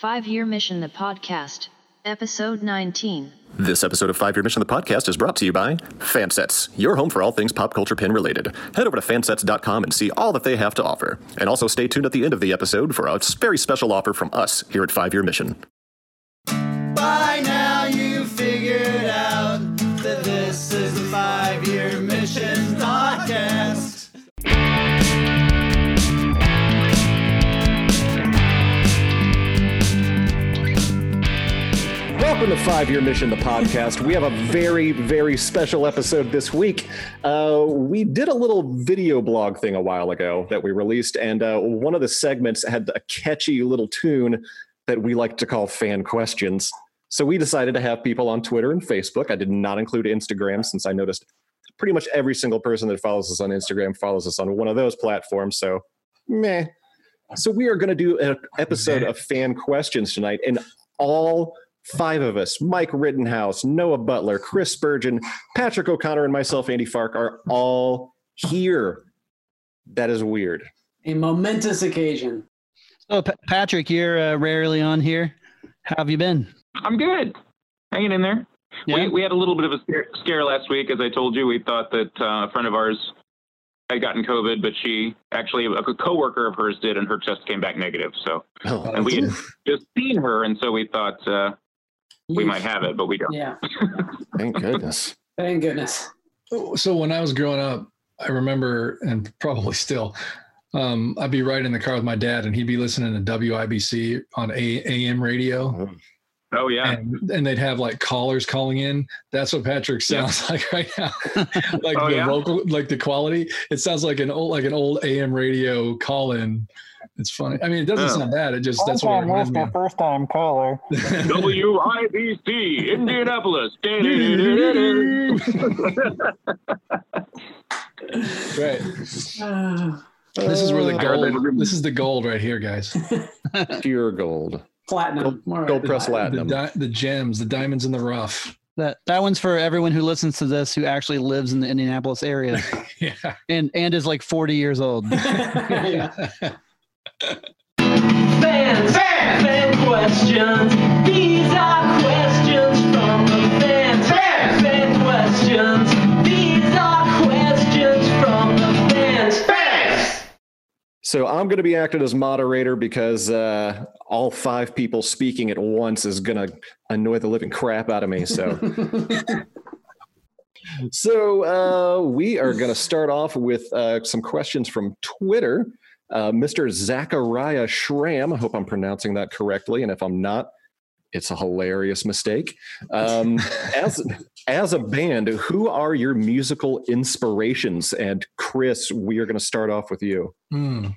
Five Year Mission, the podcast, episode 19. This episode of Five Year Mission, the podcast, is brought to you by Fansets, your home for all things pop culture pin related. Head over to fansets.com and see all that they have to offer. And also stay tuned at the end of the episode for a very special offer from us here at Five Year Mission. Welcome to Five Year Mission, the podcast. We have a very, very special episode this week. Uh, we did a little video blog thing a while ago that we released, and uh, one of the segments had a catchy little tune that we like to call fan questions. So we decided to have people on Twitter and Facebook. I did not include Instagram since I noticed pretty much every single person that follows us on Instagram follows us on one of those platforms. So, meh. So we are going to do an episode of fan questions tonight, and all five of us Mike Rittenhouse, Noah Butler, Chris Spurgeon, Patrick O'Connor, and myself, Andy Fark, are all here. That is weird. A momentous occasion. Oh, Pa- Patrick, you're uh, rarely on here. How have you been? I'm good. Hanging in there. Yeah. We, we had a little bit of a scare, scare last week, as I told you. We thought that uh, a friend of ours had gotten COVID, but she actually, a coworker of hers did, and her test came back negative. So, Oh, and we had just seen her, and so we thought uh, we might have it, but we don't. Yeah. thank goodness. Thank goodness. so when I was growing up, I remember, and probably still, um, I'd be riding in the car with my dad, and he'd be listening to WIBC on A- AM radio, Oh yeah. and, and they'd have like callers calling in. That's what Patrick sounds like right now, like Oh, the yeah? vocal, like the quality. It sounds like an old, like an old AM radio call in. It's funny. I mean, it doesn't Oh. sound bad. It just that's what it reminds me. of. first time caller. WIBC, Indianapolis. right. Uh, This is where the I heard that- gold. This is the gold right here, guys. Pure gold. platinum. Gold- All right. gold press The, Platinum. di- the gems, the diamonds in the rough. That that one's for everyone who listens to this who actually lives in the Indianapolis area Yeah. and and is like 40 years old. Yeah. Fans, fan questions. These are questions from the fans. Fan questions. These are questions from the fans. Fans. So I'm going to be acting as moderator because uh, all five people speaking at once is going to annoy the living crap out of me. So, so uh, we are going to start off with uh, some questions from Twitter. Uh, Mr. Zachariah Schramm. I hope I'm pronouncing that correctly, and if I'm not, it's a hilarious mistake. Um, as as a band, who are your musical inspirations? And Chris, we are going to start off with you. Hmm.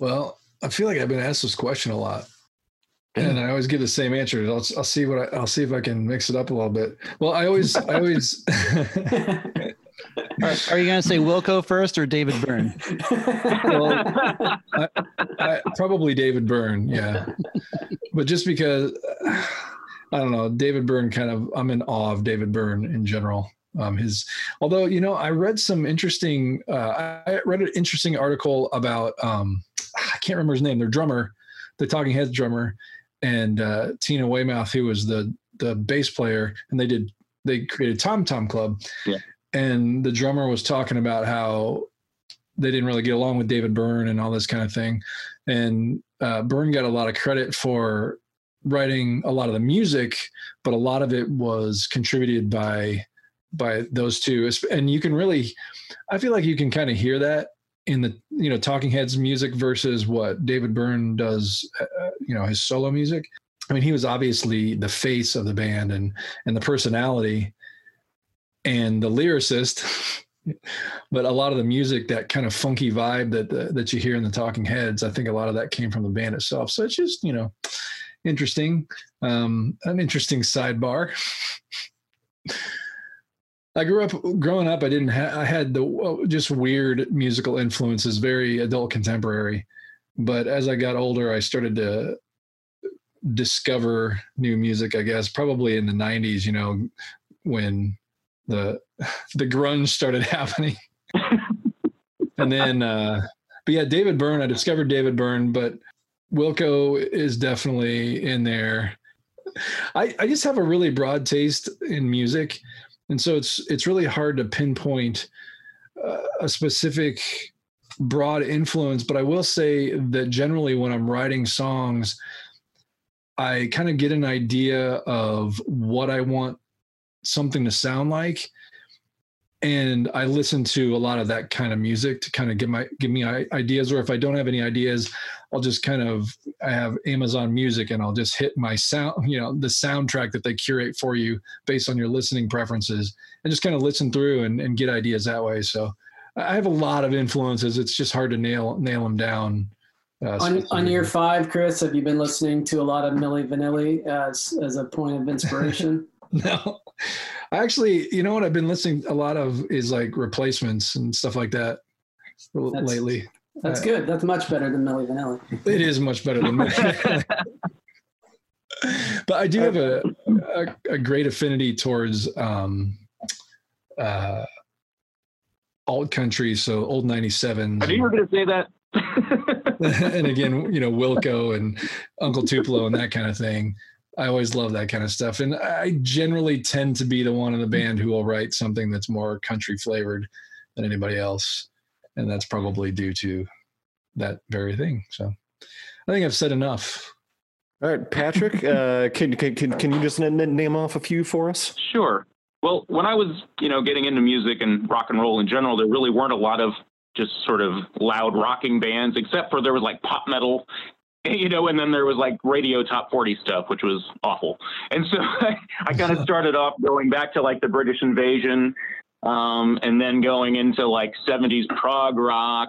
Well, I feel like I've been asked this question a lot, and I always give the same answer. I'll, I'll see what I, I'll see if I can mix it up a little bit. Well, I always, I always. Are, are you going to say Wilco first or David Byrne? well, I, I, probably David Byrne, yeah. But just because I don't know, David Byrne kind of I'm in awe of David Byrne in general. Um, his although you know I read some interesting uh, I read an interesting article about um, I can't remember his name, their drummer, the Talking Heads drummer, and uh, Tina Weymouth, who was the the bass player, and they did they created Tom Tom Club, Yeah. And the drummer was talking about how they didn't really get along with David Byrne and all this kind of thing. And uh, Byrne got a lot of credit for writing a lot of the music, but a lot of it was contributed by by those two. And you can really, I feel like you can kind of hear that in the you know Talking Heads music versus what David Byrne does, uh, you know, his solo music. I mean, he was obviously the face of the band and and the personality and the lyricist. but a lot of the music, that kind of funky vibe that the, that you hear in the Talking Heads, I think a lot of that came from the band itself. So it's just you know interesting, um, an interesting sidebar. I grew up growing up. I didn't. Ha- I had the uh, just weird musical influences, very adult contemporary. But as I got older, I started to discover new music. I guess probably in the '90s. You know, when the the grunge started happening, and then. uh But yeah, David Byrne. I discovered David Byrne, but Wilco is definitely in there. I, I just have a really broad taste in music, and so it's it's really hard to pinpoint uh, a specific broad influence. But I will say that generally, when I'm writing songs, I kind of get an idea of what I want something to sound like, and I listen to a lot of that kind of music to kind of give my give me ideas. Or if I don't have any ideas, I'll just kind of I have Amazon Music and I'll just hit my sound, you know, the soundtrack that they curate for you based on your listening preferences, and just kind of listen through and, and get ideas that way. So I have a lot of influences. It's just hard to nail nail them down. Uh, On, on year five, Chris, have you been listening to a lot of Milli Vanilli as as a point of inspiration? No, I actually, you know what I've been listening a lot of is like replacements and stuff like that That's- lately. That's Uh, good. That's much better than Milli Vanilli. It is much better than that. but I do have a, a, a great affinity towards um, uh, alt country, so old 97s. I knew you were going to say that. and again, you know, Wilco and Uncle Tupelo and that kind of thing. I always love that kind of stuff. And I generally tend to be the one in the band who will write something that's more country flavored than anybody else. And that's probably due to that very thing. So I think I've said enough. All right, Patrick, uh, can, can can can you just n- n- name off a few for us? Sure. Well, when I was, you know, getting into music and rock and roll in general, there really weren't a lot of just sort of loud rocking bands, except for there was like pop metal, you know, and then there was like radio top 40 stuff, which was awful. And so I kind of started off going back to like the British invasion, um, and then going into like 70s prog rock.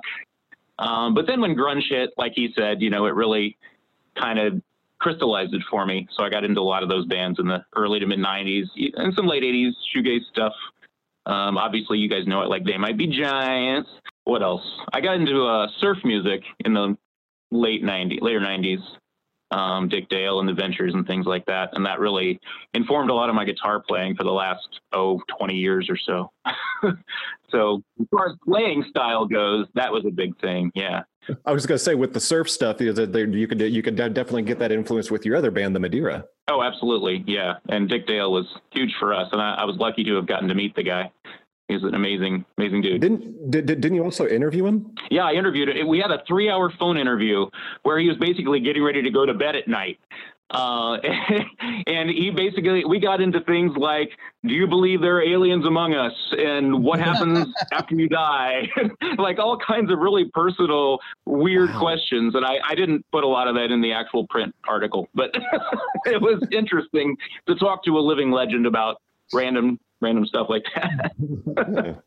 Um, but then when grunge hit, like he said, you know, it really kind of crystallized it for me. So I got into a lot of those bands in the early to mid 90s and some late 80s shoegaze stuff. Um, obviously, you guys know it like They Might Be Giants. What else? I got into uh, surf music in the late 90s, later 90s. Um, Dick Dale and the Ventures and things like that. And that really informed a lot of my guitar playing for the last, oh, 20 years or so. so as far as playing style goes, that was a big thing. Yeah. I was going to say with the surf stuff, is that there- you could you could definitely get that influence with your other band, the Madeira. Oh, absolutely. Yeah. And Dick Dale was huge for us. And I, I was lucky to have gotten to meet the guy. He's an amazing, amazing dude. Didn't did, did- didn't you also interview him? Yeah, I interviewed it. We had a three hour phone interview where he was basically getting ready to go to bed at night. Uh, and he basically, we got into things like, do you believe there are aliens among us? And what happens after you die? like all kinds of really personal, weird Wow. questions. And I, I didn't put a lot of that in the actual print article, but it was interesting to talk to a living legend about random, random stuff like that.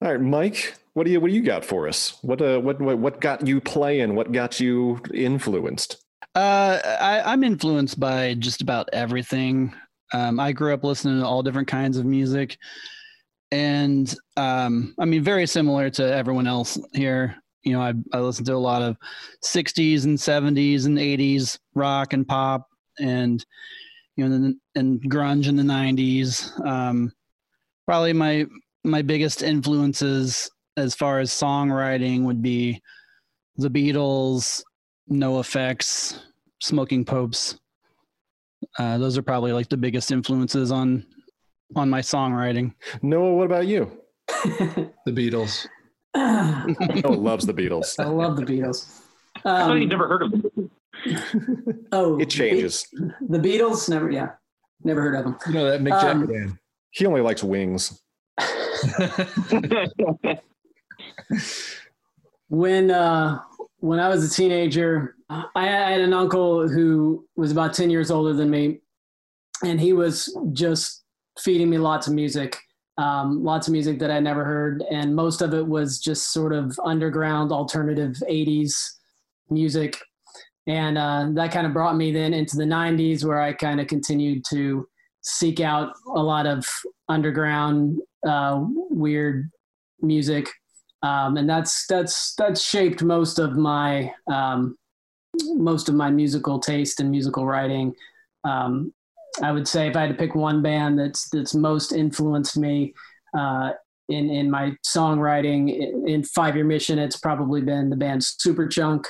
Yeah. All right, Mike, what do you what do you got for us? What uh what what, what got you playing? What got you influenced? Uh, I, I'm influenced by just about everything. Um, I grew up listening to all different kinds of music, and um, I mean, very similar to everyone else here. You know, I I listen to a lot of '60s and '70s and '80s rock and pop, and you know, and, and grunge in the '90s. Um, probably my my biggest influences as far as songwriting would be the Beatles, NOFX, smoking popes. Uh, those are probably like the biggest influences on on my songwriting. Noah, what about you? The Beatles. I Noah loves the Beatles. I love the Beatles. I thought you'd Um, never heard of them. Oh, It changes. The Beatles, never, yeah, never heard of them. You know that Mick Um, Jagger. He only likes wings. when uh, when I was a teenager, I, I had an uncle who was about ten years older than me, and he was just feeding me lots of music, um, lots of music that I never heard, and most of it was just sort of underground alternative '80s music, and uh, that kind of brought me then into the '90s, where I kind of continued to seek out a lot of underground uh, weird music um, and that's that's that's shaped most of my um, most of my musical taste and musical writing. Um, I would say if I had to pick one band that's that's most influenced me uh, in in my songwriting in, Five Year Mission, it's probably been the band Superchunk.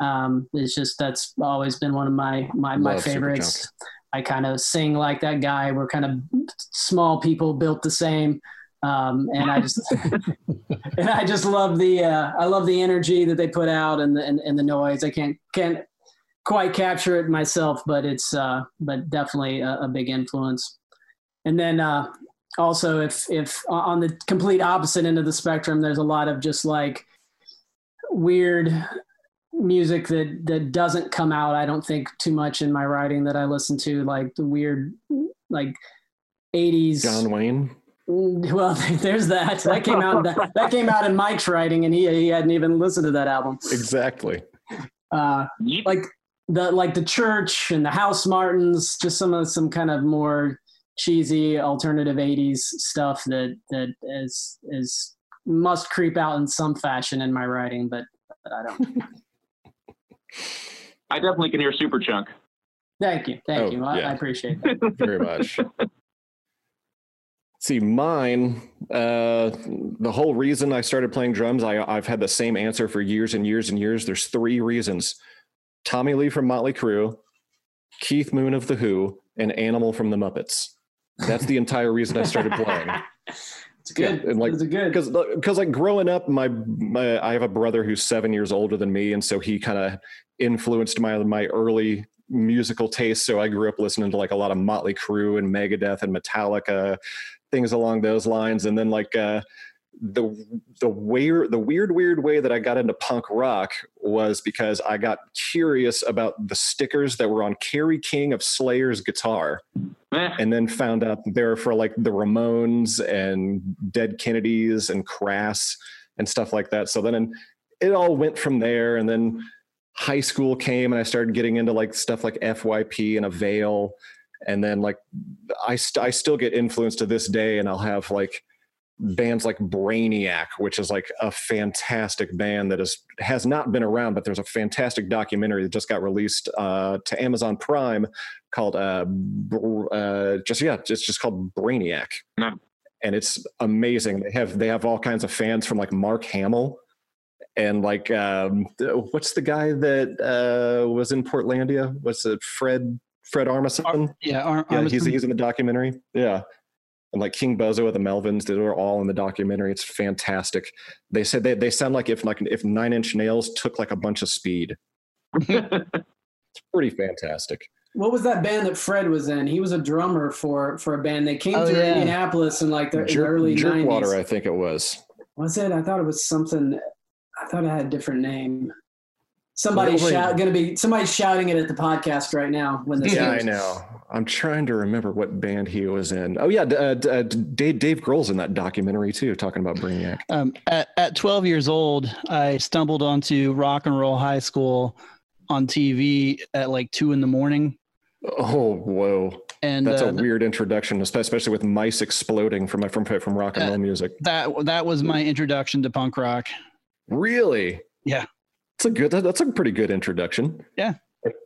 Um, it's just that's always been one of my my my Love Superchunk. favorites. I kind of sing like that guy. We're kind of small people built the same. Um, and I just and I just love the uh, I love the energy that they put out and the and, and the noise. I can't can't quite capture it myself, but it's uh, but definitely a, a big influence. And then uh, also, if if on the complete opposite end of the spectrum, there's a lot of just like weird music that that doesn't come out. I don't think too much in my writing that I listen to, like the weird like 80s John Wayne. Mm, Well, there's that. That came out. That, that came out in Mike's writing, and he he hadn't even listened to that album. Exactly. Uh, Yeet. like the like the church and the Housemartins, just some of some kind of more cheesy alternative '80s stuff that that is is must creep out in some fashion in my writing, but, but I don't. I definitely can hear Superchunk. Thank you, thank Oh, you. I, yeah. I appreciate that. very much. See, mine, uh, the whole reason I started playing drums, I, I've had the same answer for years and years and years. There's three reasons Tommy Lee from Motley Crue, Keith Moon of The Who, and Animal from the Muppets. That's the entire reason I started playing. It's good. Yeah, and like- it's good. because because like growing up my, my i have a brother who's seven years older than me and so he kind of influenced my my early musical taste so i grew up listening to like a lot of motley crue and megadeth and metallica things along those lines and then like uh the the weird the weird weird way that i got into punk rock was because i got curious about the stickers that were on kerry king of slayer's guitar Eh, and then found out that they were for like the Ramones and Dead Kennedys and Crass and stuff like that. So then it all went from there. And then high school came and I started getting into like stuff like FYP and Avail. And then like I, st- I still get influenced to this day and I'll have like bands like Brainiac, which is like a fantastic band that is has not been around, but there's a fantastic documentary that just got released uh, to Amazon Prime called uh, Br- uh, just yeah, it's just called Brainiac, No. and it's amazing. They have they have all kinds of fans from like Mark Hamill. And like, um, what's the guy that uh, was in Portlandia? What's it? Fred Fred Armisen? Yeah, Ar- yeah, he's Armisen. he's in the documentary. Yeah, and like King Buzzo of the Melvins, they were all in the documentary. It's fantastic. They said they they sound like if like if Nine Inch Nails took like a bunch of speed. it's pretty fantastic. What was that band that Fred was in? He was a drummer for for a band. They came Oh, to yeah. Indianapolis in like the, in the early Jerkwater, nineties. I think it was. Was it? I thought it was something. I thought I had a different name. Somebody's Well, shout, gonna be somebody's shouting it at the podcast right now when this Yeah, I know. I'm trying to remember what band he was in. Oh yeah, uh, uh, Dave Dave Grohl's in that documentary too, talking about Brainiac. Um, at, at 12 years old, I stumbled onto Rock and Roll High School on TV at like two in the morning. Oh whoa, And that's uh, a weird introduction, especially with mice exploding from from from rock and Uh, roll music. that that was my introduction to punk rock. Really? Yeah. It's a good. That's a pretty good introduction. Yeah.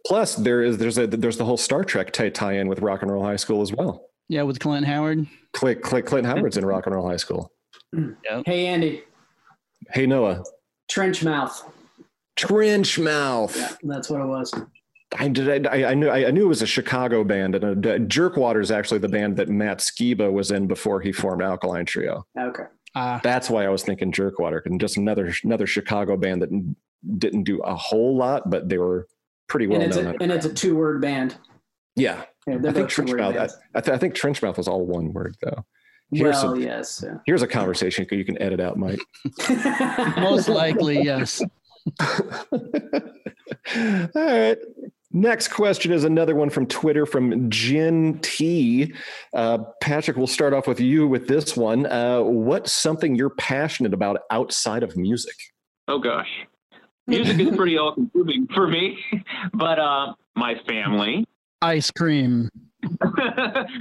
Plus, there is there's a there's the whole Star Trek tie tie in with Rock and Roll High School as well. Yeah, with Clint Howard. Clint Clint, Clint Howard's in Rock and Roll High School. Hey Andy, Hey Noah, Trenchmouth. Trench Mouth. Yeah, that's what it was. I did. I, I knew. I knew it was a Chicago band, and uh Jerkwater is actually the band that Matt Skiba was in before he formed Alkaline Trio. Okay. Uh, That's why I was thinking Jerkwater, and just another another Chicago band that didn't do a whole lot, but they were pretty well and it's known. a, and it's a two word band. yeah, Yeah, I think Trenchmouth. I. I, th- I think Trenchmouth was all one word though. Here's well, some- yes. yeah. Here's a conversation you can edit out, Mike. most likely, yes. All right. Next question is another one from Twitter from Jin T. Uh, Patrick, we'll start off with you with this one. Uh, what's something you're passionate about outside of music? Oh gosh, music is pretty all consuming for me, but uh, my family, Ice cream.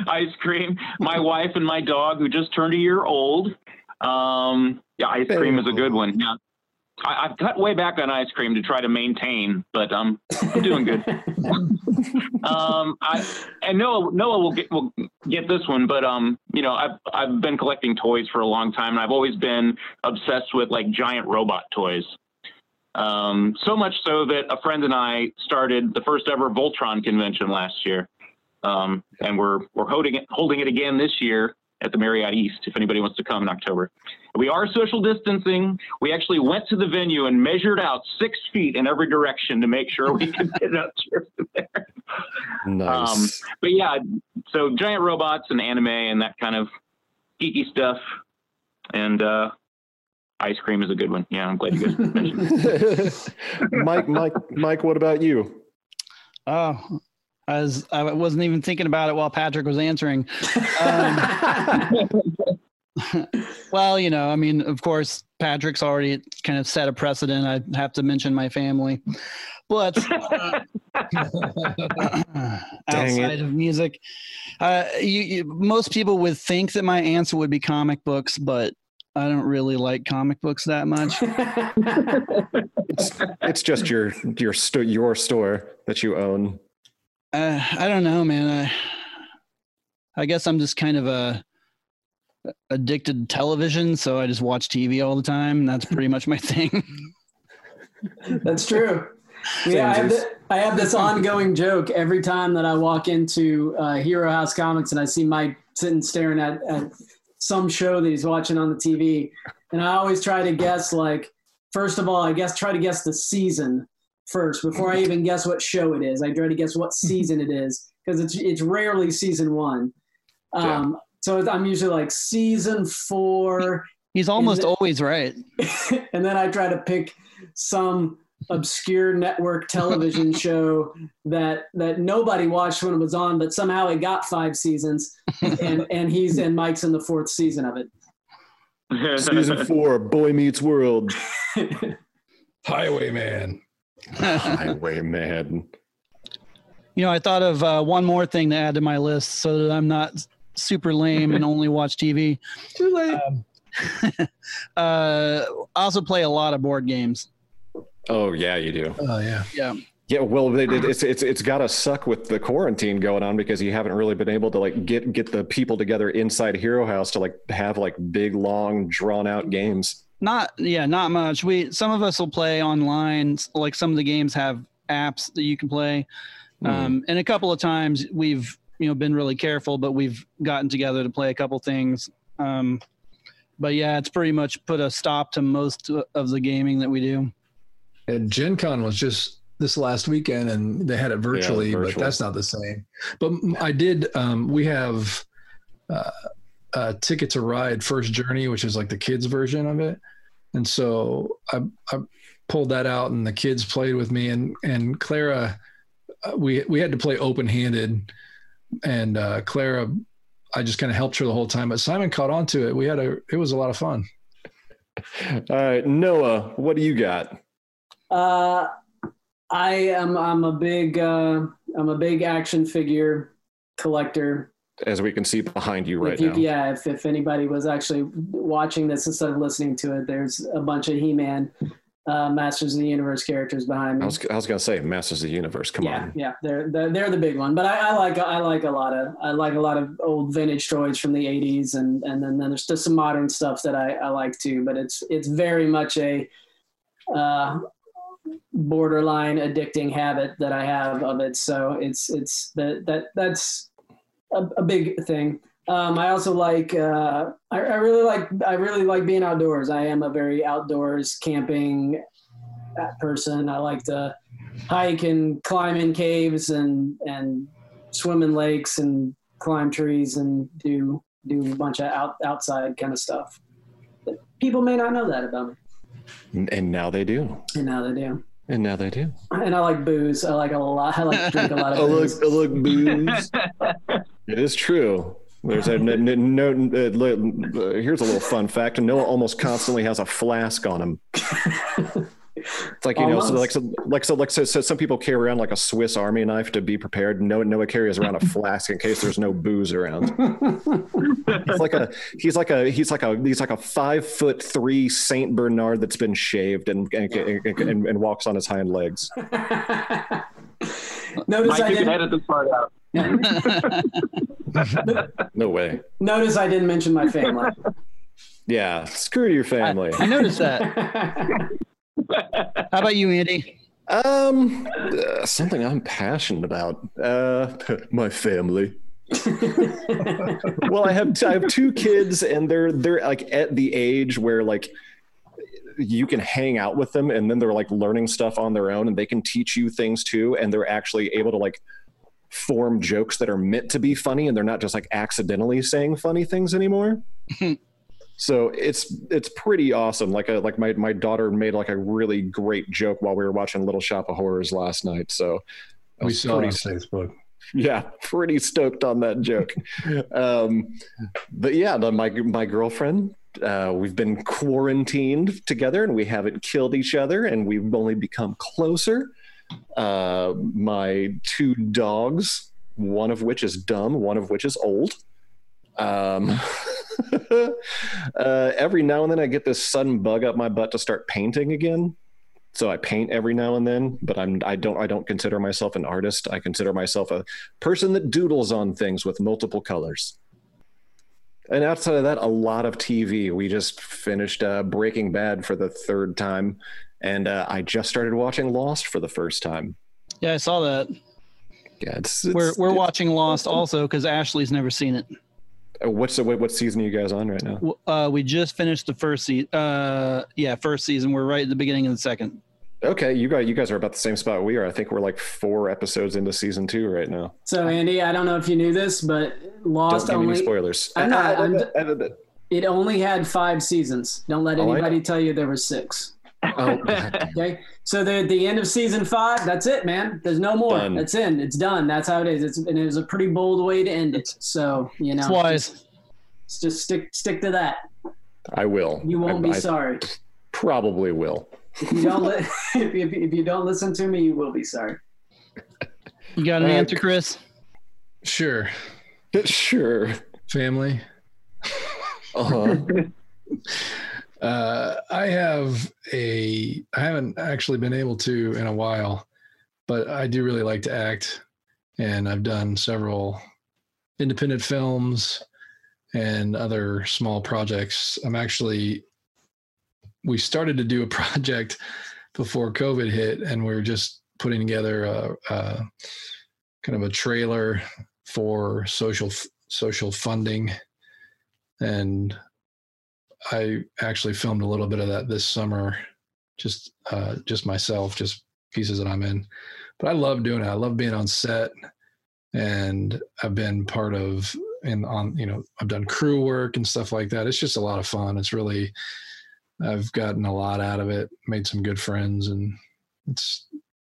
ice cream, my wife and my dog who just turned a year old. Um, yeah, ice cream is a good one. Yeah. I, I've cut way back on ice cream to try to maintain, but um, I'm doing good. um, I and Noah Noah will get will get this one, but um, you know, I've I've been collecting toys for a long time, and I've always been obsessed with like giant robot toys. Um, so much so that a friend and I started the first ever Voltron convention last year, um, and we're we're holding it holding it again this year at the Marriott East. If anybody wants to come in October, we are social distancing. We actually went to the venue and measured out six feet in every direction to make sure we could get up to there. Nice. Um, but yeah, so giant robots and anime and that kind of geeky stuff, and uh, ice cream is a good one. Yeah, I'm glad you guys mentioned. Mike, Mike, Mike, what about you? Oh, I was I wasn't even thinking about it while Patrick was answering. Um, well, you know, I mean, of course, Patrick's already kind of set a precedent. I have to mention my family, but uh, outside of music, uh, you, you, most people would think that my answer would be comic books, but I don't really like comic books that much. It's, it's just your your sto- your store that you own. Uh, I don't know, man. I, I guess I'm just kind of a addicted to television, so I just watch TV all the time. That's pretty much my thing. That's true. Yeah, I have, Samesies. thi- I have this ongoing joke every time that I walk into uh, Hero House Comics and I see Mike sitting staring at, at some show that he's watching on the TV. And I always try to guess, like, first of all, I guess try to guess the season first before I even guess what show it is. I try to guess what season it is because it's, it's rarely season one. Um, So I'm usually like season four, He's almost it- always right. and then I try to pick some obscure network television show that that nobody watched when it was on, but somehow it got five seasons, and and he's and Mike's in the fourth season of it. Season four, Boy Meets World. Highwayman. Highwayman. You know, I thought of uh, one more thing to add to my list so that I'm not super lame and only watch TV. Too late. Uh, also play a lot of board games. Oh yeah, you do. Oh yeah. Yeah. Yeah, well, it, it- it's it's it's got to suck with the quarantine going on because you haven't really been able to like get get the people together inside Hero House to like have like big, long, drawn out games. Not yeah, not much. We some of us will play online. Like some of the games have apps that you can play. Um, and a couple of times we've you know been really careful, but we've gotten together to play a couple things. Um, but yeah, it's pretty much put a stop to most of the gaming that we do. And Gen Con was just this last weekend and they had it virtually, but virtual. that's not the same. But I did, um, we have uh, uh, Ticket to Ride First Journey, which is like the kids version of it. And so I, I pulled that out and the kids played with me and, and Clara, uh, we, we had to play open handed and uh, Clara, I just kind of helped her the whole time, but Simon caught on to it. We had a, it was a lot of fun. All right, Noah, what do you got? Uh, I am I'm a big uh, I'm a big action figure collector. As we can see behind you right if you, now. Yeah, if, if anybody was actually watching this instead of listening to it, there's a bunch of He-Man, uh, Masters of the Universe characters behind me. I was I was gonna say Masters of the Universe. Come yeah, on. yeah, they're, they're they're the big one. But I, I like I like a lot of I like a lot of old vintage toys from the '80s, and and then, then there's just some modern stuff that I, I like too. But it's it's very much a uh, borderline addicting habit that I have of it. So it's it's that that that's a, a big thing. Um, I also like uh, I, I really like I really like being outdoors. I am a very outdoors camping person. I like to hike and climb in caves and and swim in lakes and climb trees and do do a bunch of out, outside kind of stuff. But people may not know that about me, And now they do. and now they do. And now they do. And I like booze. I like a lot. I like to drink a lot of Oh look, booze. oh, look, booze. it is true. There's a no. no, no uh, uh, here's a little fun fact. Noah almost constantly has a flask on him. It's like you know, so like so, like so like so, so some people carry around like a Swiss Army knife to be prepared. Noah Noah carries around a flask in case there's no booze around. It's like a he's like a he's like a he's like a five foot three Saint Bernard that's been shaved and and, and, and walks on his hind legs. Notice Mike, I didn't. edit this part out. No way. Notice I didn't mention my family. Yeah, screw your family. I noticed that. How about you, Andy? Um, uh, something I'm passionate about. Uh, my family. well, I have I have two kids, and they're they're like at the age where like you can hang out with them, and then they're like learning stuff on their own, and they can teach you things too, and they're actually able to like form jokes that are meant to be funny, and they're not just like accidentally saying funny things anymore. so it's it's pretty awesome. Like a like my my daughter made like a really great joke while we were watching Little Shop of Horrors last night. So We was saw it on Facebook. yeah pretty stoked on that joke um but yeah the, my my girlfriend uh we've been quarantined together and we haven't killed each other and we've only become closer uh my two dogs one of which is dumb one of which is old um uh every now and then i get this sudden bug up my butt to start painting again so I paint every now and then, but I'm I don't I don't consider myself an artist. I consider myself a person that doodles on things with multiple colors. And outside of that, a lot of TV. We just finished uh, Breaking Bad for the third time, and uh, I just started watching Lost for the first time. Yeah, I saw that. Yeah, it's, We're we're it's- watching Lost also because Ashley's never seen it. uh, What's the what, what season are you guys on right now? Uh, we just finished the first season. Uh, yeah, first season. We're right at the beginning of the second. Okay, you guys you guys are about the same spot we are. I think we're like four episodes into season two right now. so Andy, I don't know if you knew this, but Lost Don't Lost give me any spoilers. I'm not- I'm- it only had five seasons. Don't let Oh, anybody tell you there were six. Oh, Okay, so the the end of season five. That's it, man. There's no more. Done. That's in. It's done. That's how it is. It's and it was a pretty bold way to end it. So you know, It's wise. just, just stick stick to that. I will. You won't I, be I sorry. probably will. If you don't li- if, you, if you don't listen to me, you will be sorry. You got an Uh, answer, Chris? Sure. Sure. Family. Uh-huh. Uh, I have a. I haven't actually been able to in a while, but I do really like to act, and I've done several independent films and other small projects. I'm actually. We started to do a project before COVID hit, and we're just putting together a, a kind of a trailer for social social funding, and I actually filmed a little bit of that this summer, just uh, just myself, just pieces that I'm in. But I love doing it. I love being on set, and I've been part of and on you know I've done crew work and stuff like that. It's just a lot of fun. It's really I've gotten a lot out of it. Made some good friends, and it's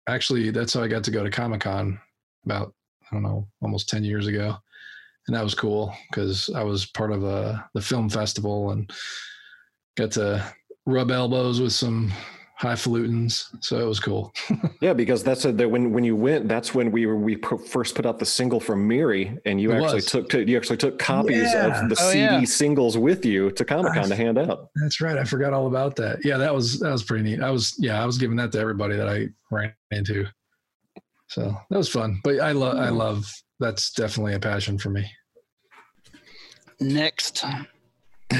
actually that's how I got to go to Comic Con about I don't know almost ten years ago and that was cool because I was part of a the film festival and got to rub elbows with some highfalutins. So it was cool. yeah, because that's a, that when when you went, that's when we were we first put out the single from Miri, and you It actually was. took to, you actually took copies Yeah. of the Oh, CD yeah. singles with you to Comic Con to hand out. That's right. I forgot all about that. Yeah, that was that was pretty neat. I was yeah, I was giving that to everybody that I ran into. So that was fun. But I love I love that's definitely a passion for me. Next.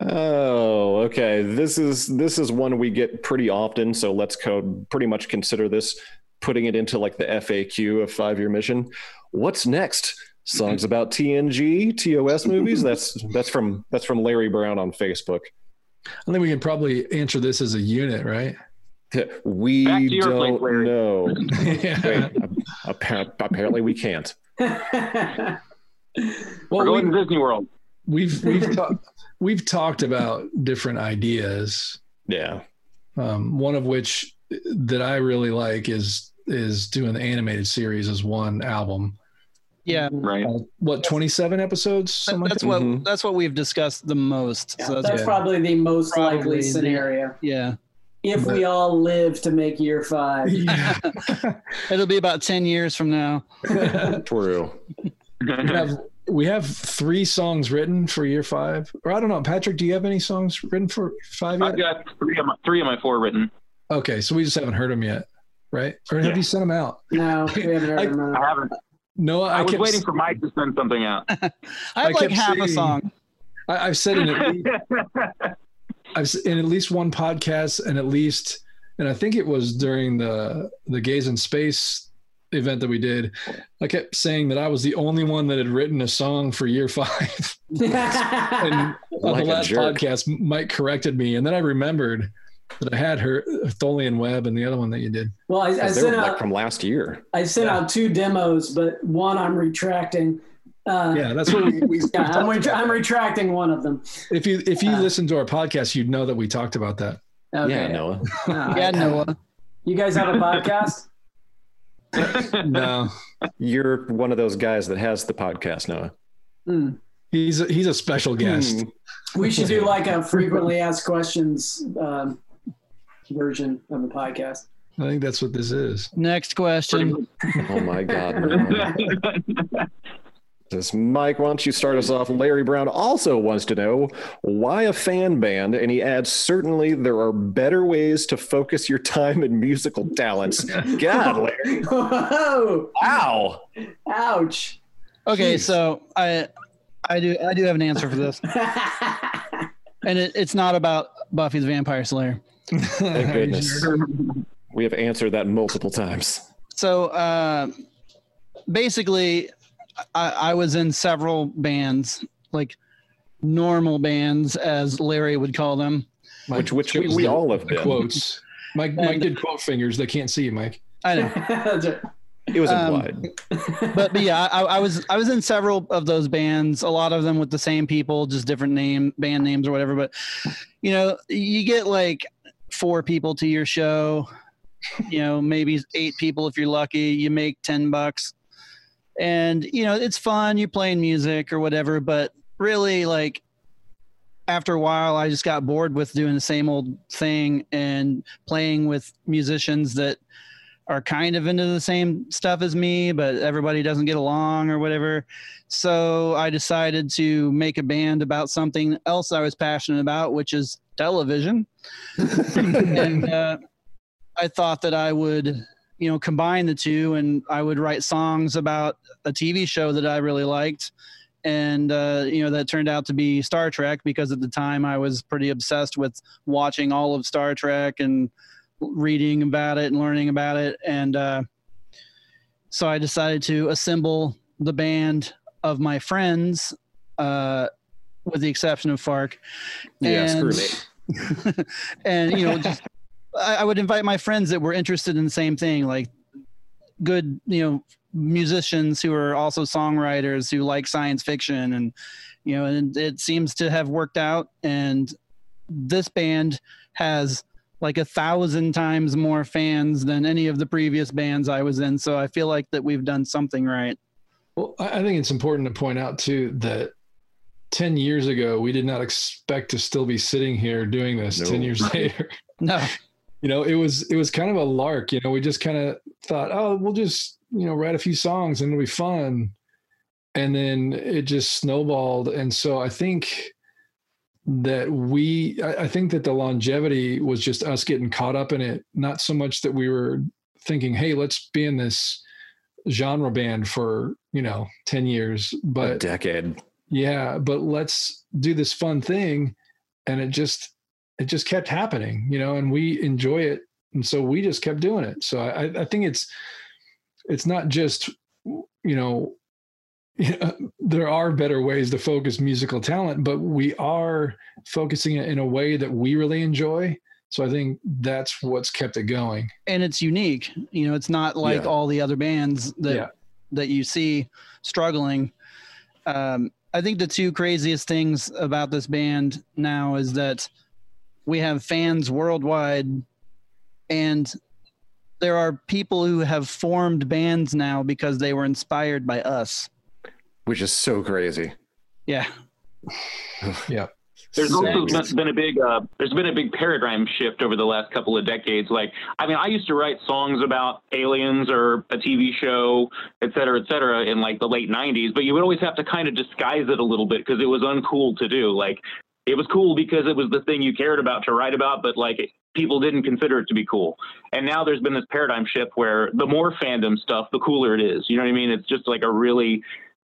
oh, okay. This is this is one we get pretty often, so let's code pretty much consider this putting it into like the FAQ of five year mission. What's next? Songs about TNG, TOS movies. That's that's from that's from Larry Brown on Facebook. I think we can probably answer this as a unit, right? We Back to your place, don't Larry. know. yeah. Wait, apparently, apparently we can't. We're going we, to Disney World. We've we've talked we've talked about different ideas. Yeah. Um, one of which that I really like is is doing the animated series as one album. Yeah, Right. Uh, what twenty seven episodes? that- Something like that's that? what Mhm. that's what we've discussed the most. Yeah, so that's, that's Yeah. probably the most Probably likely the- scenario. yeah, If we all live to make year five. Yeah. it'll be about ten years from now. True. we have we have three songs written for year five. Or I don't know, Patrick. Do you have any songs written for five I've got three of my three of my four written. Okay, so we just haven't heard them yet, right? Or have Yeah. you sent them out? No, we haven't heard I- of them. I haven't. No, I, I, was kept, waiting for Mike to send something out. I have I like kept half a song. I, I've said it. I've s- in at least one podcast, and at least, and I think it was during the the Gaze in Space event that we did. I kept saying that I was the only one that had written a song for year five. and on Like the last jerk. podcast, Mike corrected me, and then I remembered that I had her Tholian Web and the other one that you did. well, I, I They were sent like out from last year. I sent out two demos, but one I'm retracting. Uh, Yeah, that's what we. we yeah, I'm, ret- I'm retracting one of them. if you if you Uh, listen to our podcast, you'd know that we talked about that. Okay. Yeah, Noah. Uh, Yeah, Noah. You guys have a podcast? No, You're one of those guys that has the podcast, Noah. Hmm. he's a, he's a special guest. Hmm. We should do like a frequently asked questions um, version of the podcast. I think that's what this is. Next question. Oh my God. Noah. This Mike, why don't you start us off? Larry Brown also wants to know why a fan band, and he adds, certainly there are better ways to focus your time and musical talents. God, Larry. Whoa! Wow. Ouch! Okay, Jeez. so I I do I do have an answer for this. And it, it's not about Buffy the Vampire Slayer. Thank goodness. We have answered that multiple times. So uh, basically, I, I was in several bands, like normal bands, as Larry would call them. Which- which we- we the- all have been. quotes. Mike Mike did quote fingers. They can't see you, Mike. I know. It was Um, implied. but, but yeah, I, I was I was in several of those bands. A lot of them with the same people, just different name band names or whatever. But you know, you get like four people to your show. You know, maybe eight people if you're lucky. You make ten bucks, and you know it's fun. You're playing music or whatever. But really, like after a while, I just got bored with doing the same old thing and playing with musicians that are kind of into the same stuff as me, but everybody doesn't get along or whatever. So I decided to make a band about something else I was passionate about, which is television. and uh, I thought that I would, you know, combine the two and I would write songs about a TV show that I really liked. And, uh, you know, that turned out to be Star Trek because at the time I was pretty obsessed with watching all of Star Trek and reading about it and learning about it. And uh, so I decided to assemble the band of my friends, uh, with the exception of Fark. Yeah, screw me. and you know, just I, I would invite my friends that were interested in the same thing, like good, you know, musicians who are also songwriters who like science fiction, and you know, and it seems to have worked out. And this band has like a thousand times more fans than any of the previous bands I was in. So I feel like that we've done something right. Well, I I think it's important to point out too that 10 years ago, we did not expect to still be sitting here doing this No. 10 years later. No, You know, it was it was kind of a lark. You know, we just kind of thought, oh, we'll just, you know, write a few songs and it'll be fun. And then it just snowballed. And so I think that we I, I think that the longevity was just us getting caught up in it, not so much that we were thinking, hey, let's be in this genre band for, you know, 10 years. But a decade. yeah but let's do this fun thing and it just it just kept happening you know and we enjoy it and so we just kept doing it so i i think it's it's not just you know there are better ways to focus musical talent but we are focusing it in a way that we really enjoy so i think that's what's kept it going and it's unique. You know, it's not like Yeah. all the other bands that Yeah. that you see struggling. Um, I think the two craziest things about this band now is that we have fans worldwide, and there are people who have formed bands now because they were inspired by us. Which is so crazy. Yeah, yeah There's So also been- been a big uh, there's been a big paradigm shift over the last couple of decades. Like, I mean, I used to write songs about aliens or a TV show, et cetera, et cetera, in like the late '90s. But you would always have to kind of disguise it a little bit because it was uncool to do. Like, it was cool because it was the thing you cared about to write about, but like people didn't consider it to be cool. And now there's been this paradigm shift where the more fandom stuff, the cooler it is. You know what I mean? It's just like a really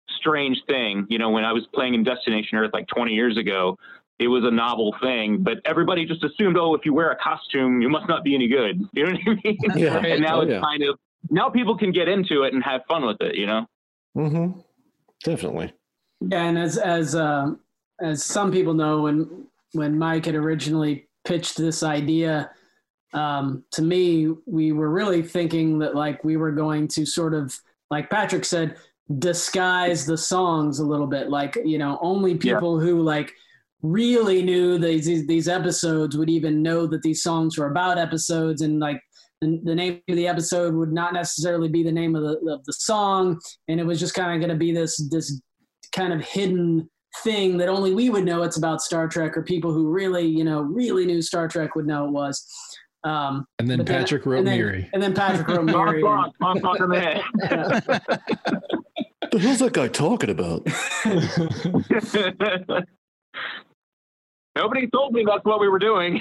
strange thing. You know, when I was playing in Destination Earth like 20 years ago, it was a novel thing, but everybody just assumed, oh, if you wear a costume, you must not be any good. You know what I mean? Yeah. and now Oh, it's yeah. kind of now people can get into it and have fun with it. You know? Mm-hmm. Definitely. Yeah, and as as uh, as some people know, when when Mike had originally pitched this idea um, to me, we were really thinking that like we were going to sort of, like Patrick said, disguise the songs a little bit. Like you know, only people who like really knew these these- these episodes would even know that these songs were about episodes, and like the, the name of the episode would not necessarily be the name of the of the song, and it was just kind of going to be this this kind of hidden thing that only we would know it's about Star Trek, or people who really, you know, really knew Star Trek would know it was. Um, And then but then- Patrick wrote and then, Miri. and then Patrick wrote Wrong Miri. song, wrong song in the head. The hell's that guy talking about? Nobody told me that's what we were doing.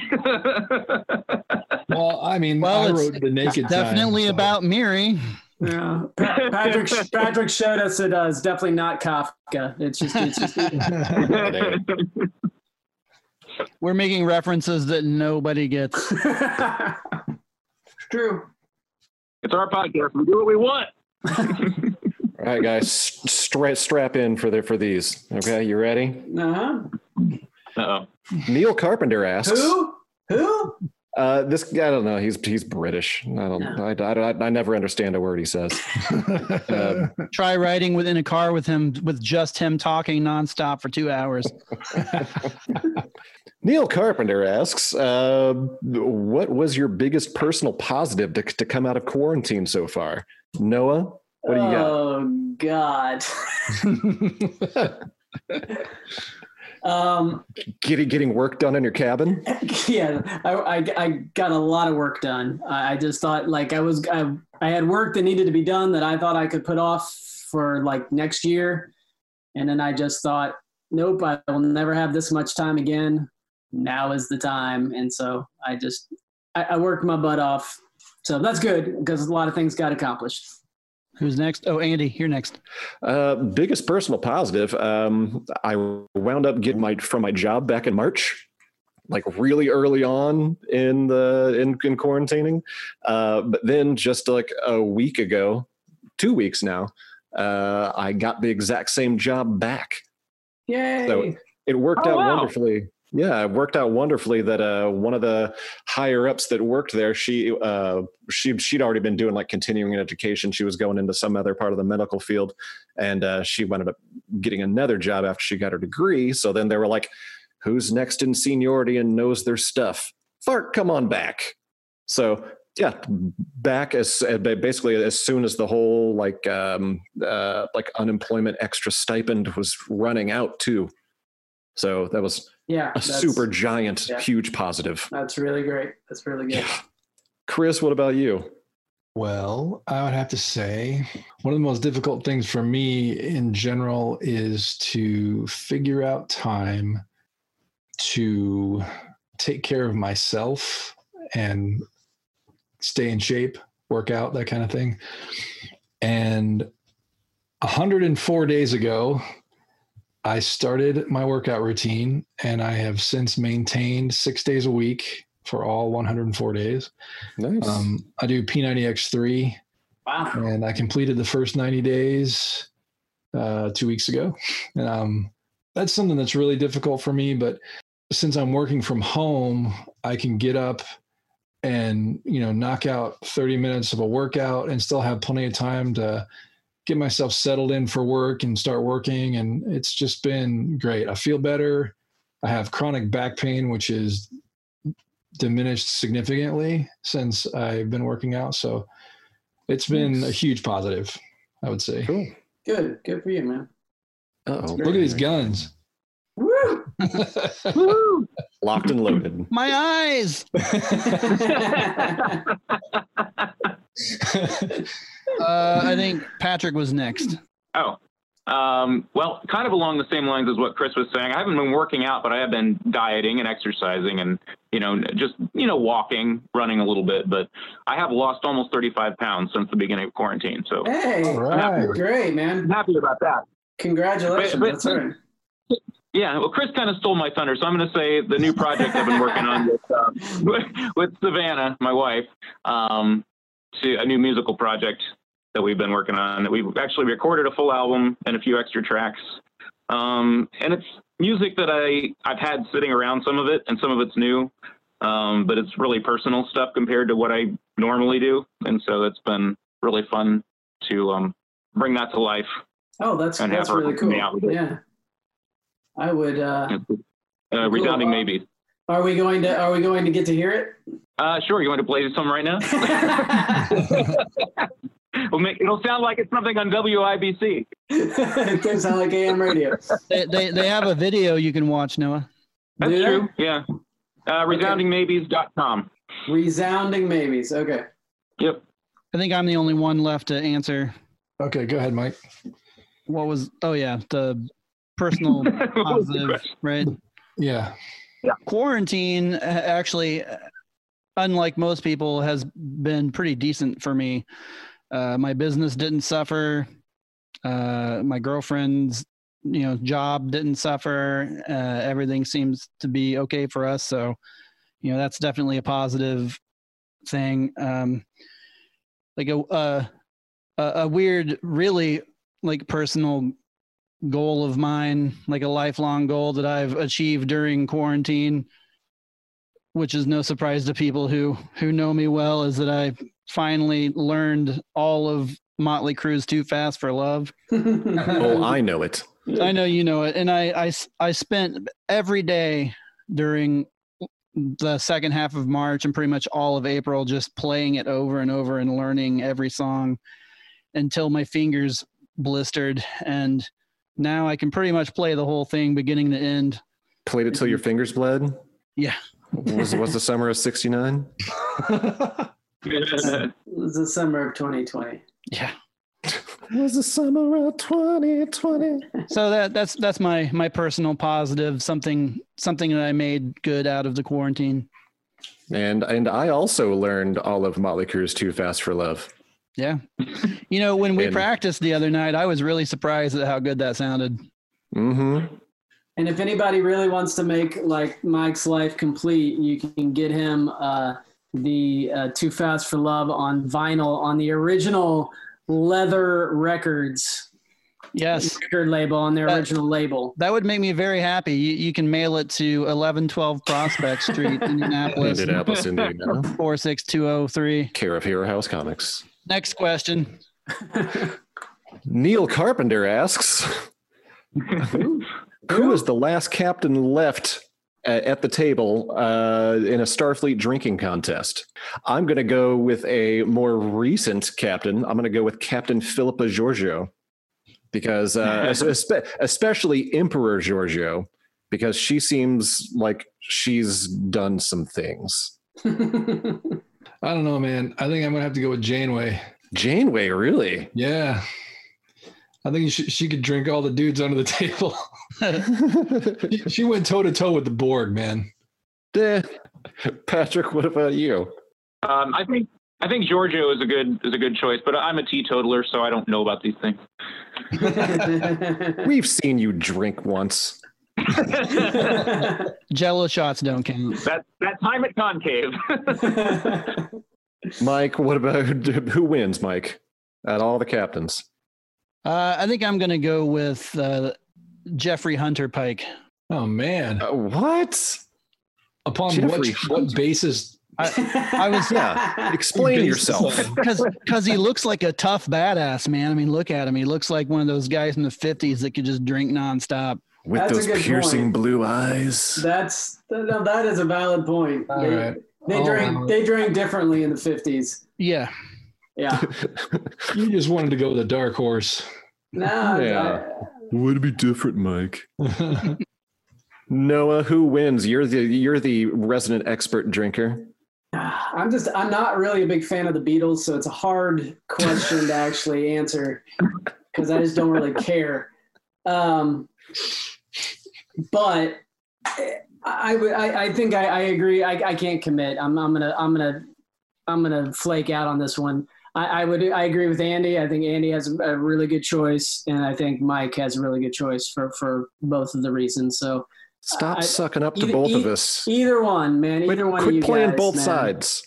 well, I mean, Well, I it's wrote the naked. Time, Definitely so- about Miri. Yeah. Patrick Patrick showed us it uh, it's definitely not Kafka. It's just it's just We're making references that nobody gets. it's true. it's our podcast. We do what we want. All right, guys, stra- strap in for the for these. Okay, you ready? Uh-huh. Uh-oh. Neil Carpenter asks. Who? Who? Uh, this I don't know. He's he's British. I don't. I, I, I never understand a word he says. Uh, Try riding within a car with him, with just him talking nonstop for two hours. Neil Carpenter asks, uh, "What was your biggest personal positive to, to come out of quarantine so far?" Noah, what do you got? Oh God. um, Getting getting work done in your cabin? yeah, I, I, I got a lot of work done. I, I just thought like I was I, I had work that needed to be done that I thought I could put off for like next year, and then I just thought, nope, I will never have this much time again. Now is the time, and so I just I, I worked my butt off. So that's good because a lot of things got accomplished. Who's next? Oh, Andy, you're next. Uh, biggest personal positive. Um, I wound up getting my from my job back in March, like really early on in the in, in quarantining. Uh, but then just like a week ago, two weeks now, uh, I got the exact same job back. Yay! So it worked Oh, out wow. wonderfully. Yeah, it worked out wonderfully that uh, one of the higher ups that worked there, she uh, she she'd already been doing like continuing education. She was going into some other part of the medical field, and uh, she ended up getting another job after she got her degree. So then they were like, "Who's next in seniority and knows their stuff?" Fart, come on back. So yeah, back as uh, basically as soon as the whole like um, uh, like unemployment extra stipend was running out too. So that was yeah, a super giant, yeah. huge positive. That's really great. That's really good. Yeah. Chris, what about you? Well, I would have to say one of the most difficult things for me in general is to figure out time to take care of myself and stay in shape, work out, that kind of thing. And 104 days ago, I started my workout routine and I have since maintained six days a week for all 104 days. Nice. Um, I do P90X3 Wow. and I completed the first 90 days uh, two weeks ago. And um, that's something that's really difficult for me. But since I'm working from home, I can get up and you know knock out 30 minutes of a workout and still have plenty of time to get myself settled in for work and start working and it's just been great i feel better i have chronic back pain which is diminished significantly since i've been working out so it's been a huge positive i would say cool. Good. Good for you, man. Uh-oh. look at these guns Woo! Locked and loaded. My eyes. Uh, I think Patrick was next. Oh, um, well, kind of along the same lines as what Chris was saying. I haven't been working out, but I have been dieting and exercising and, you know, just, you know, walking, running a little bit. But I have lost almost 35 pounds since the beginning of quarantine. So hey, All right. great, man. I'm man. happy about that. Congratulations. But- but- That's all right. Yeah, well, Chris kind of stole my thunder, so I'm going to say the new project I've been working on with, uh, with, with Savannah, my wife, um, to a new musical project that we've been working on. That We've actually recorded a full album and a few extra tracks, um, and it's music that I I've had sitting around some of it, and some of it's new, um, but it's really personal stuff compared to what I normally do, and so it's been really fun to um, bring that to life. Oh, that's that's really cool. me out with it. Yeah. I would. Uh, Uh, resounding maybe. Are we going to Are we going to get to hear it? Uh, sure. You want to play some right now? We'll make, it'll sound like it's something on WIBC. it does sound like AM radio. They, they they have a video you can watch, Noah. That's Do they? true. Yeah. Uh, resoundingmaybes.com. Resounding maybes. Okay. Yep. I think I'm the only one left to answer. Okay, go ahead, Mike. What was? Oh yeah, the personal What was the positive, right? Yeah. Quarantine uh, actually uh, unlike most people has been pretty decent for me. Uh, my business didn't suffer. Uh, my girlfriend's you know job didn't suffer. Uh, everything seems to be okay for us. So you know that's definitely a positive thing. Um, like a, a a a weird really like personal goal of mine, like a lifelong goal that I've achieved during quarantine, which is no surprise to people who who know me well, is that I finally learned all of Motley Crue's "Too Fast for Love." Oh, I know it. I know you know it, and I I I spent every day during the second half of March and pretty much all of April just playing it over and over and learning every song until my fingers blistered and now I can pretty much play the whole thing beginning to end. Played it till your fingers bled. Yeah. Was was the summer of '69? It was the summer of 2020. Yeah. It was the summer of 2020? So that that's that's my my personal positive something something that I made good out of the quarantine. And and I also learned all of Motley Crue's "Too Fast for Love." Yeah. You know, when we And- practiced the other night, I was really surprised at how good that sounded. Mm-hmm. And if anybody really wants to make like Mike's life complete, you can get him uh, the uh, Too Fast for Love on vinyl on the original Leathür Records Yes. record label on their That- original label. That would make me very happy. You, you can mail it to 1112 Prospect Street, Indianapolis, Indianapolis, Indiana. 46203. Care of Hero House Comics. Next question. Neil Carpenter asks, "Who is the last captain left at, at the table uh, in a Starfleet drinking contest?" I'm going to go with a more recent captain. I'm going to go with Captain Philippa Georgiou, because uh, especially Emperor Georgiou, because she seems like she's done some things. I don't know, man. I think I'm gonna have to go with Janeway. Janeway, really? Yeah. I think she, she could drink all the dudes under the table. she, she went toe to toe with the Borg, man. Eh. Patrick, what about you? Um, I think I think Georgiou is a good is a good choice, but I'm a teetotaler, so I don't know about these things. We've seen you drink once. Jello shots don't count. That that time at Concave. Mike, what about who wins, Mike? At all the captains. Uh, I think I'm going to go with uh, Jeffrey Hunter Pike. Oh man. Uh, what? Upon Jeffrey what, what basis? I was Yeah. Explain yourself. because because he looks like a tough badass man. I mean, look at him. He looks like one of those guys in the '50s that could just drink nonstop. With That's those piercing point. blue eyes. That's no, that is a valid point. All they, right. they I'll drank it. they drank differently in the fifties. Yeah, Yeah. You just wanted to go with a dark horse. No, Yeah. Would it be different, Mike? Noah, who wins? You're the you're the resident expert drinker. I, I'm just I'm not really a big fan of the Beatles, so it's a hard question to actually answer because I just don't really care. Um, but eh, I, I I, I think I, I agree. I, I can't commit. I'm I'm gonna I'm gonna I'm gonna flake out on this one. I, I would I agree with Andy. I think Andy has a really good choice, and I think Mike has a really good choice for for both of the reasons. So Stop I- sucking up to either- both of e- us. either one, man. Quit, Either one quit of you playing guys, both man. sides.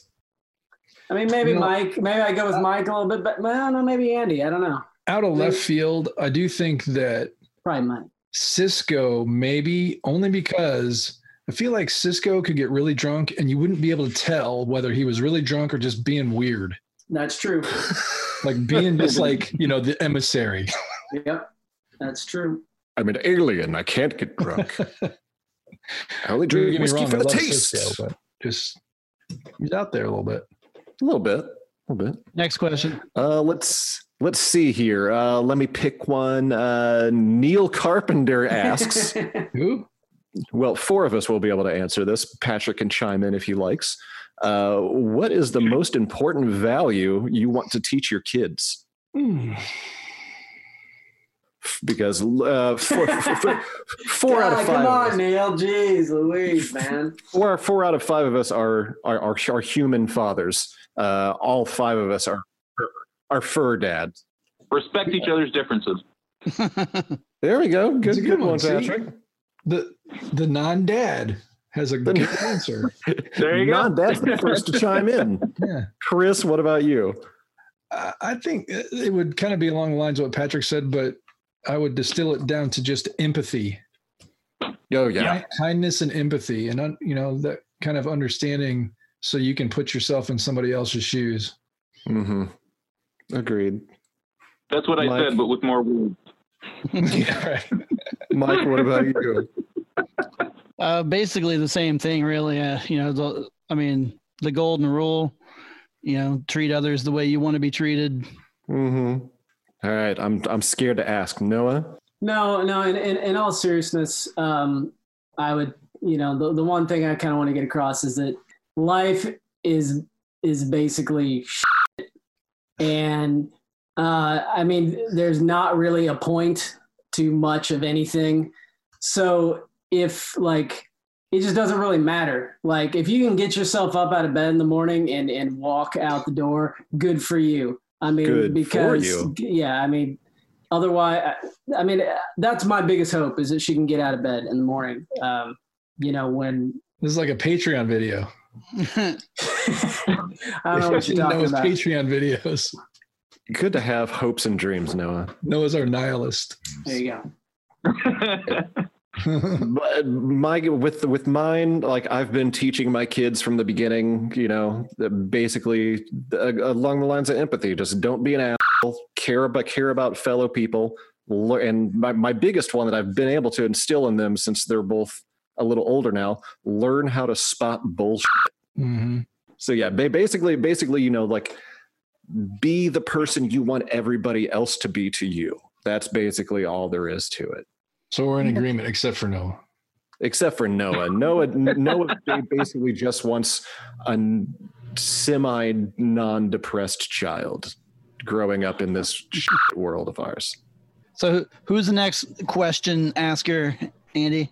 I mean, maybe You know- Mike. Maybe I go with Mike a little bit, but well, no, maybe Andy. I don't know. Out of left field, I do think that Probably Mike. Sisko maybe only because I feel like Sisko could get really drunk and you wouldn't be able to tell whether he was really drunk or just being weird. That's true. Like being just like, you know, the emissary. Yep, that's true. I'm an alien. I can't get drunk. I only drink whiskey wrong, for I the taste. Sisko, but just he's out there a little bit. A little bit. A little bit. Next question. Uh, let's let's see here. Uh, let me pick one. Uh, Neil Carpenter asks. Who? well, four of us will be able to answer this. Patrick can chime in if he likes. Uh, what is the most important value you want to teach your kids? Hmm. Because uh, four, four- four out of five. Come of on, us- Neil. Jeez, Louise, man. four four out of five of us are are are, are human fathers. Uh, all five of us are are fur dads. Respect each other's differences. There we go. Good, a good, good one, one, see? Patrick. The the non-dad has a good answer. There you go. Not that's the first to chime in. Yeah. Chris, what about you? I I think it would kind of be along the lines of what Patrick said, but I would distill it down to just empathy, Oh yeah. Ki- kindness, and empathy, and un- you know that kind of understanding, so you can put yourself in somebody else's shoes. Mm-hmm. Agreed. That's what I said, but with more words. yeah, right. Mike, what about you? Uh, basically the same thing, really. Uh, you know, the, I mean, the golden rule. You know, treat others the way you want to be treated. Mm-hmm. All right. I'm I'm scared to ask. Noah? No, no. In, in, in all seriousness, um, I would, you know, the, the one thing I kind of want to get across is that life is is basically shit. And uh, I mean, there's not really a point to much of anything. So if like it just doesn't really matter. Like if you can get yourself up out of bed in the morning and and walk out the door, good for you. I mean, Good for because you. yeah, I mean, otherwise, I, I mean, that's my biggest hope is that she can get out of bed in the morning. Um, you know, when This is like a Patreon video. I don't know what you're talking Noah's about. Patreon videos. Good to have hopes and dreams, Noah. Noah's our nihilist. There you go. But my with with mine, like I've been teaching my kids from the beginning. You know, basically uh, along the lines of empathy. Just don't be an asshole. Care about care about fellow people. And my, my biggest one that I've been able to instill in them since they're both a little older now: learn how to spot bullshit. Mhm. So yeah, ba- basically, basically, you know, like be the person you want everybody else to be to you. That's basically all there is to it. So we're in agreement, except for Noah. except for Noah. Noah, Noah basically just wants a semi non-depressed child growing up in this world of ours. So who's the next question asker, Andy?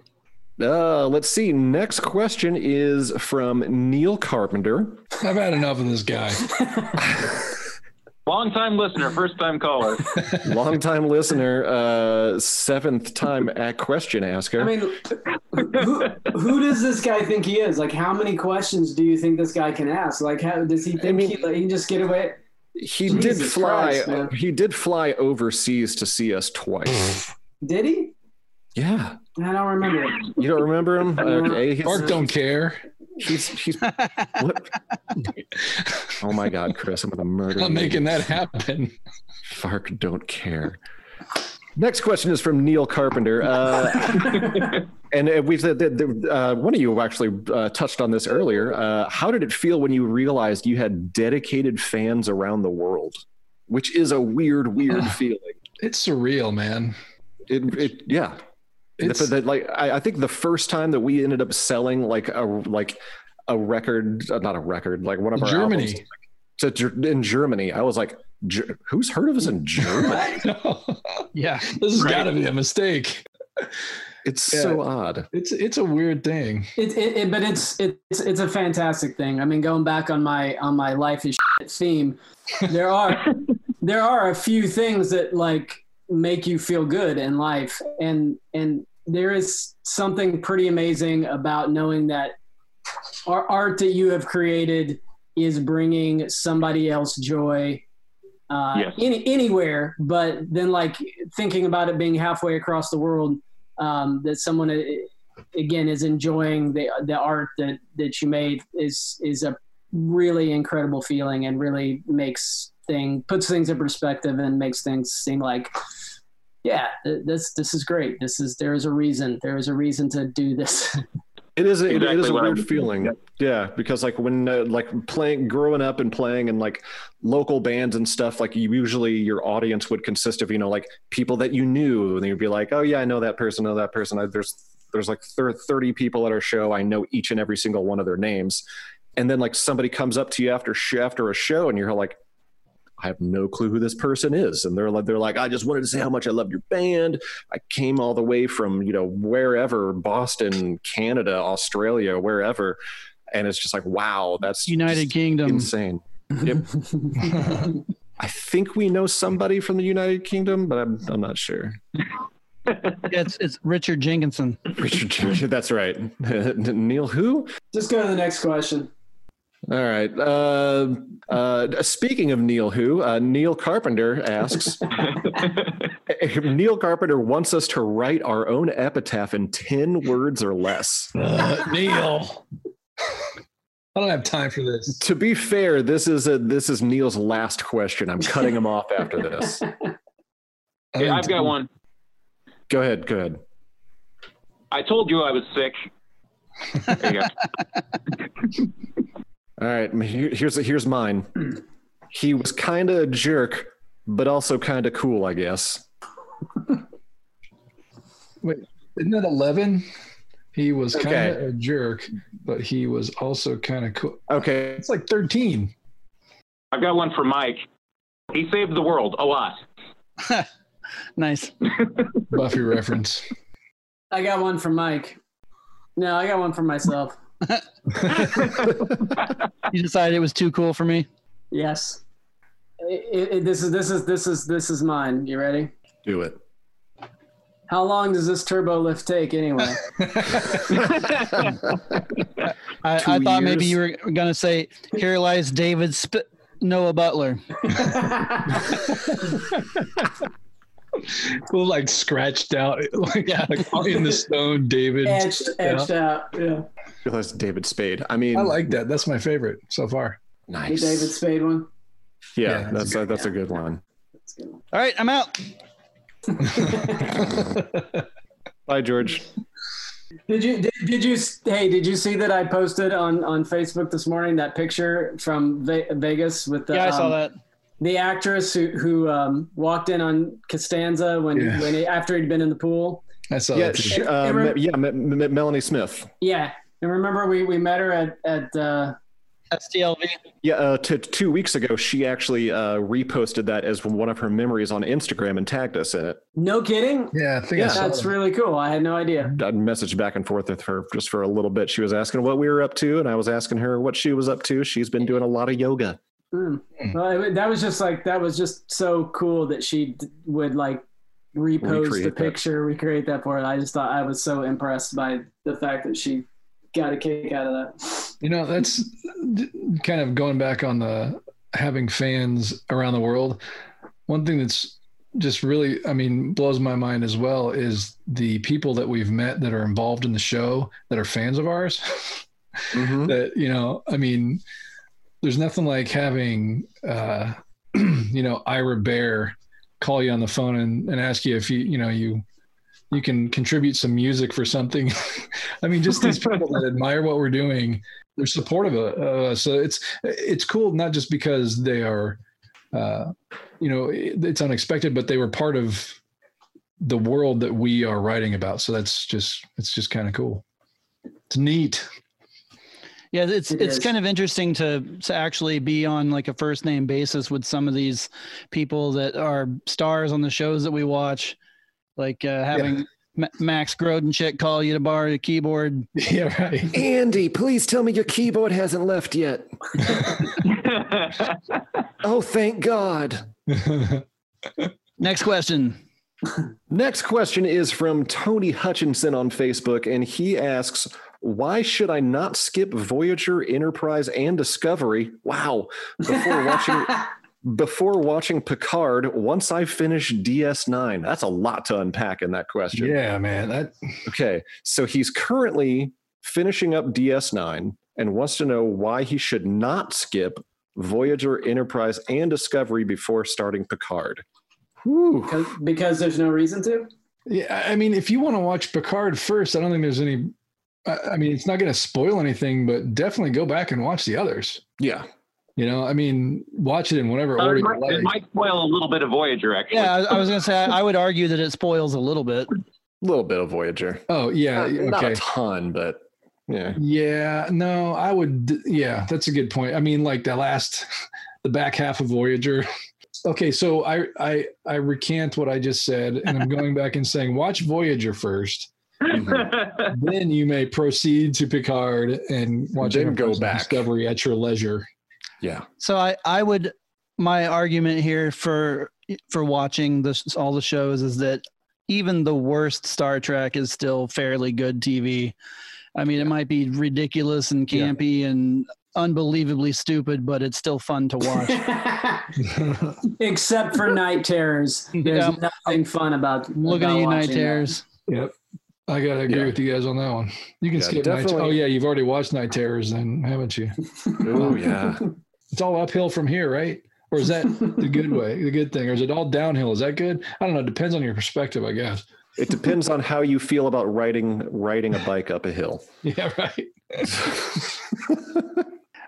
Uh, let's see. Next question is from Neil Carpenter. I've had enough of this guy. Long time listener, first time caller. Longtime listener, uh, seventh time at question asker. I mean, who, who does this guy think he is? Like, how many questions do you think this guy can ask? Like, how does he think mean- he, like, he can just get away? he Jesus did fly. Christ, he did fly overseas to see us twice. Did he? yeah, I don't remember. it. you don't remember him? Okay, he's- Mark don't care. He's he's what? Oh my God, Chris, I'm gonna murder I'm you. making that happen. Fark don't care. Next question is from Neil Carpenter, uh, and uh, we've said that that, uh, one of you actually uh, touched on this earlier. Uh, how did it feel when you realized you had dedicated fans around the world? Which is a weird, weird feeling. It's surreal, man. It, it yeah. It's But like I, I think the first time that we ended up selling like a like a record, uh, not a record, like one of our Germany. albums to in Germany, I was like, "Who's heard of us in Germany?" Yeah. this has Right. got to be a mistake. It's so odd. It's it's a weird thing. It, it, it, but it's it's it's a fantastic thing. I mean, going back on my on my life is shit theme, there are there are a few things that like make you feel good in life, and and there is something pretty amazing about knowing that our art that you have created is bringing somebody else joy uh, Yes. any, anywhere but then like thinking about it being halfway across the world um, that someone again is enjoying the the art that that you made is is a really incredible feeling and really makes thing puts things in perspective and makes things seem like yeah th- this this is great this is there is a reason there is a reason to do this It is. A, Exactly is a what I weird was- feeling. Yeah, because like when uh, like playing, growing up and playing in like local bands and stuff, like you, usually your audience would consist of you know like people that you knew, and you'd be like, oh yeah, I know that person, know that person. I, there's there's like thirty people at our show. I know each and every single one of their names, and then like somebody comes up to you after sh- after a show, and you're like. I have no clue who this person is, and they're like, they're like, I just wanted to say how much I love your band. I came all the way from you know wherever Boston, Canada, Australia, wherever, and it's just like wow, that's United Kingdom. insane. Yep. I think we know somebody from the United Kingdom, but I'm I'm not sure. Yeah, it's it's Richard Jenkinson. Richard, Church- that's right. Neil, who? just go to the next question All right. Uh, uh, speaking of Neil, who? Uh, Neil Carpenter asks. Neil Carpenter wants us to write our own epitaph in ten words or less. Uh, Neil. I don't have time for this. To be fair, this is a this is Neil's last question. I'm cutting him off after this. I Hey, think- I've got one. Go ahead. Go ahead. I told you I was sick. There you go. All right. Here's here's mine. He was kind of a jerk, but also kind of cool, I guess. Wait, isn't that 11? He was kind Okay. of a jerk, but he was also kind of cool. Okay. It's like 13. I've got one for Mike. He saved the world a lot. Nice. Buffy reference. i got one from mike no i got one for myself You decided it was too cool for me. yes It- it- this is this is this is this is mine you ready Do it. how long does this turbo lift take anyway I, I thought maybe you were gonna say, "Here lies David Sp- Noah Butler." well, like scratched out, like, like in the stone, David. etched etched out yeah That's David Spade. I mean, I like that. That's my favorite so far. the nice. david spade one Yeah, Yeah, that's a, that's a good one. That's a good one. All right, I'm out. Bye, George. Did you did, did you hey did you see that I posted on on Facebook this morning that picture from Ve- Vegas with the Yeah, I saw um, that. the actress who who um, walked in on Costanza when Yeah. when he, after he'd been in the pool. I saw Yeah, that. too. sh- uh, Remember- Me- yeah, Me- Me- Melanie Smith. Yeah, and remember we we met her at at uh, STLV. Yeah, uh, t- two weeks ago, she actually uh, reposted that as one of her memories on Instagram and tagged us in it. no kidding. yeah, I think I Yeah. saw That's that. really cool. I had no idea. I messaged back and forth with her just for a little bit. She was asking what we were up to, and I was asking her what she was up to. She's been doing a lot of yoga. Hmm. Well, it- that was just like that was just so cool that she d- would like repost Recreate the that. picture, recreate that for it. I just thought I was so impressed by the fact that she got a kick out of that. You know, that's kind of going back on the having fans around the world. One thing that's just really, I mean, blows my mind as well is the people that we've met that are involved in the show that are fans of ours. Mm-hmm. that, you know, I mean, there's nothing like having, uh, you know, Ira Behr call you on the phone and, and ask you if you, you know, you, you can contribute some music for something. I mean, just these people that admire what we're doing, they're supportive of, of us. So it's it's cool not just because they are, uh, you know, it's unexpected, but they were part of the world that we are writing about. So that's just it's just kind of cool. It's neat. Yeah, it's It it's is. kind of interesting to to actually be on like a first name basis with some of these people that are stars on the shows that we watch. Like uh, having Ma- Max Grodenchik call you to borrow your keyboard. Yeah, right. Andy, please tell me your keyboard hasn't left yet. Oh, thank God. Next question. Next question is from Tony Hutchinson on Facebook, and he asks, "Why should I not skip Voyager, Enterprise, and Discovery? Wow, before watching before watching Picard. Once I finish DS9, that's a lot to unpack in that question. yeah, man. That Okay, so he's currently finishing up DS9 and wants to know why he should not skip Voyager, Enterprise, and Discovery before starting Picard. Whew. because, because there's no reason to. Yeah, I mean, if you want to watch Picard first, I don't think there's any. I I mean, it's not going to spoil anything, but definitely go back and watch the others. Yeah, You know, I mean, watch it in whatever Uh, order it, might, like. it might spoil a little bit of Voyager, actually. Yeah, I, I was gonna say I, I would argue that it spoils a little bit. a little bit of Voyager. Oh yeah, Not, not a ton, but yeah. Yeah, no, I would. Yeah, that's a good point. I mean, like the last, the back half of Voyager. Okay, so I I I recant what I just said, and I'm going back and saying watch Voyager first. then you may proceed to Picard and watch Then go back. Discovery at your leisure. Yeah. So I, I would my argument here for for watching this all the shows is that even the worst Star Trek is still fairly good TV. I mean, it might be ridiculous and Yeah. campy and unbelievably stupid, but it's still fun to watch. Except for night terrors, there's Yeah. nothing fun about I'm looking about at you, Night watching that. Terrors. Yep. I gotta agree Yeah. with you guys on that one. You can Yeah, skip night. Oh yeah, you've already watched Night Terrors, then haven't you? Oh yeah. It's all uphill from here, right? Or is that the good way, the good thing, or is it all downhill? Is that good? I don't know. It depends on your perspective, I guess. It depends on how you feel about riding riding a bike up a hill. Yeah, right.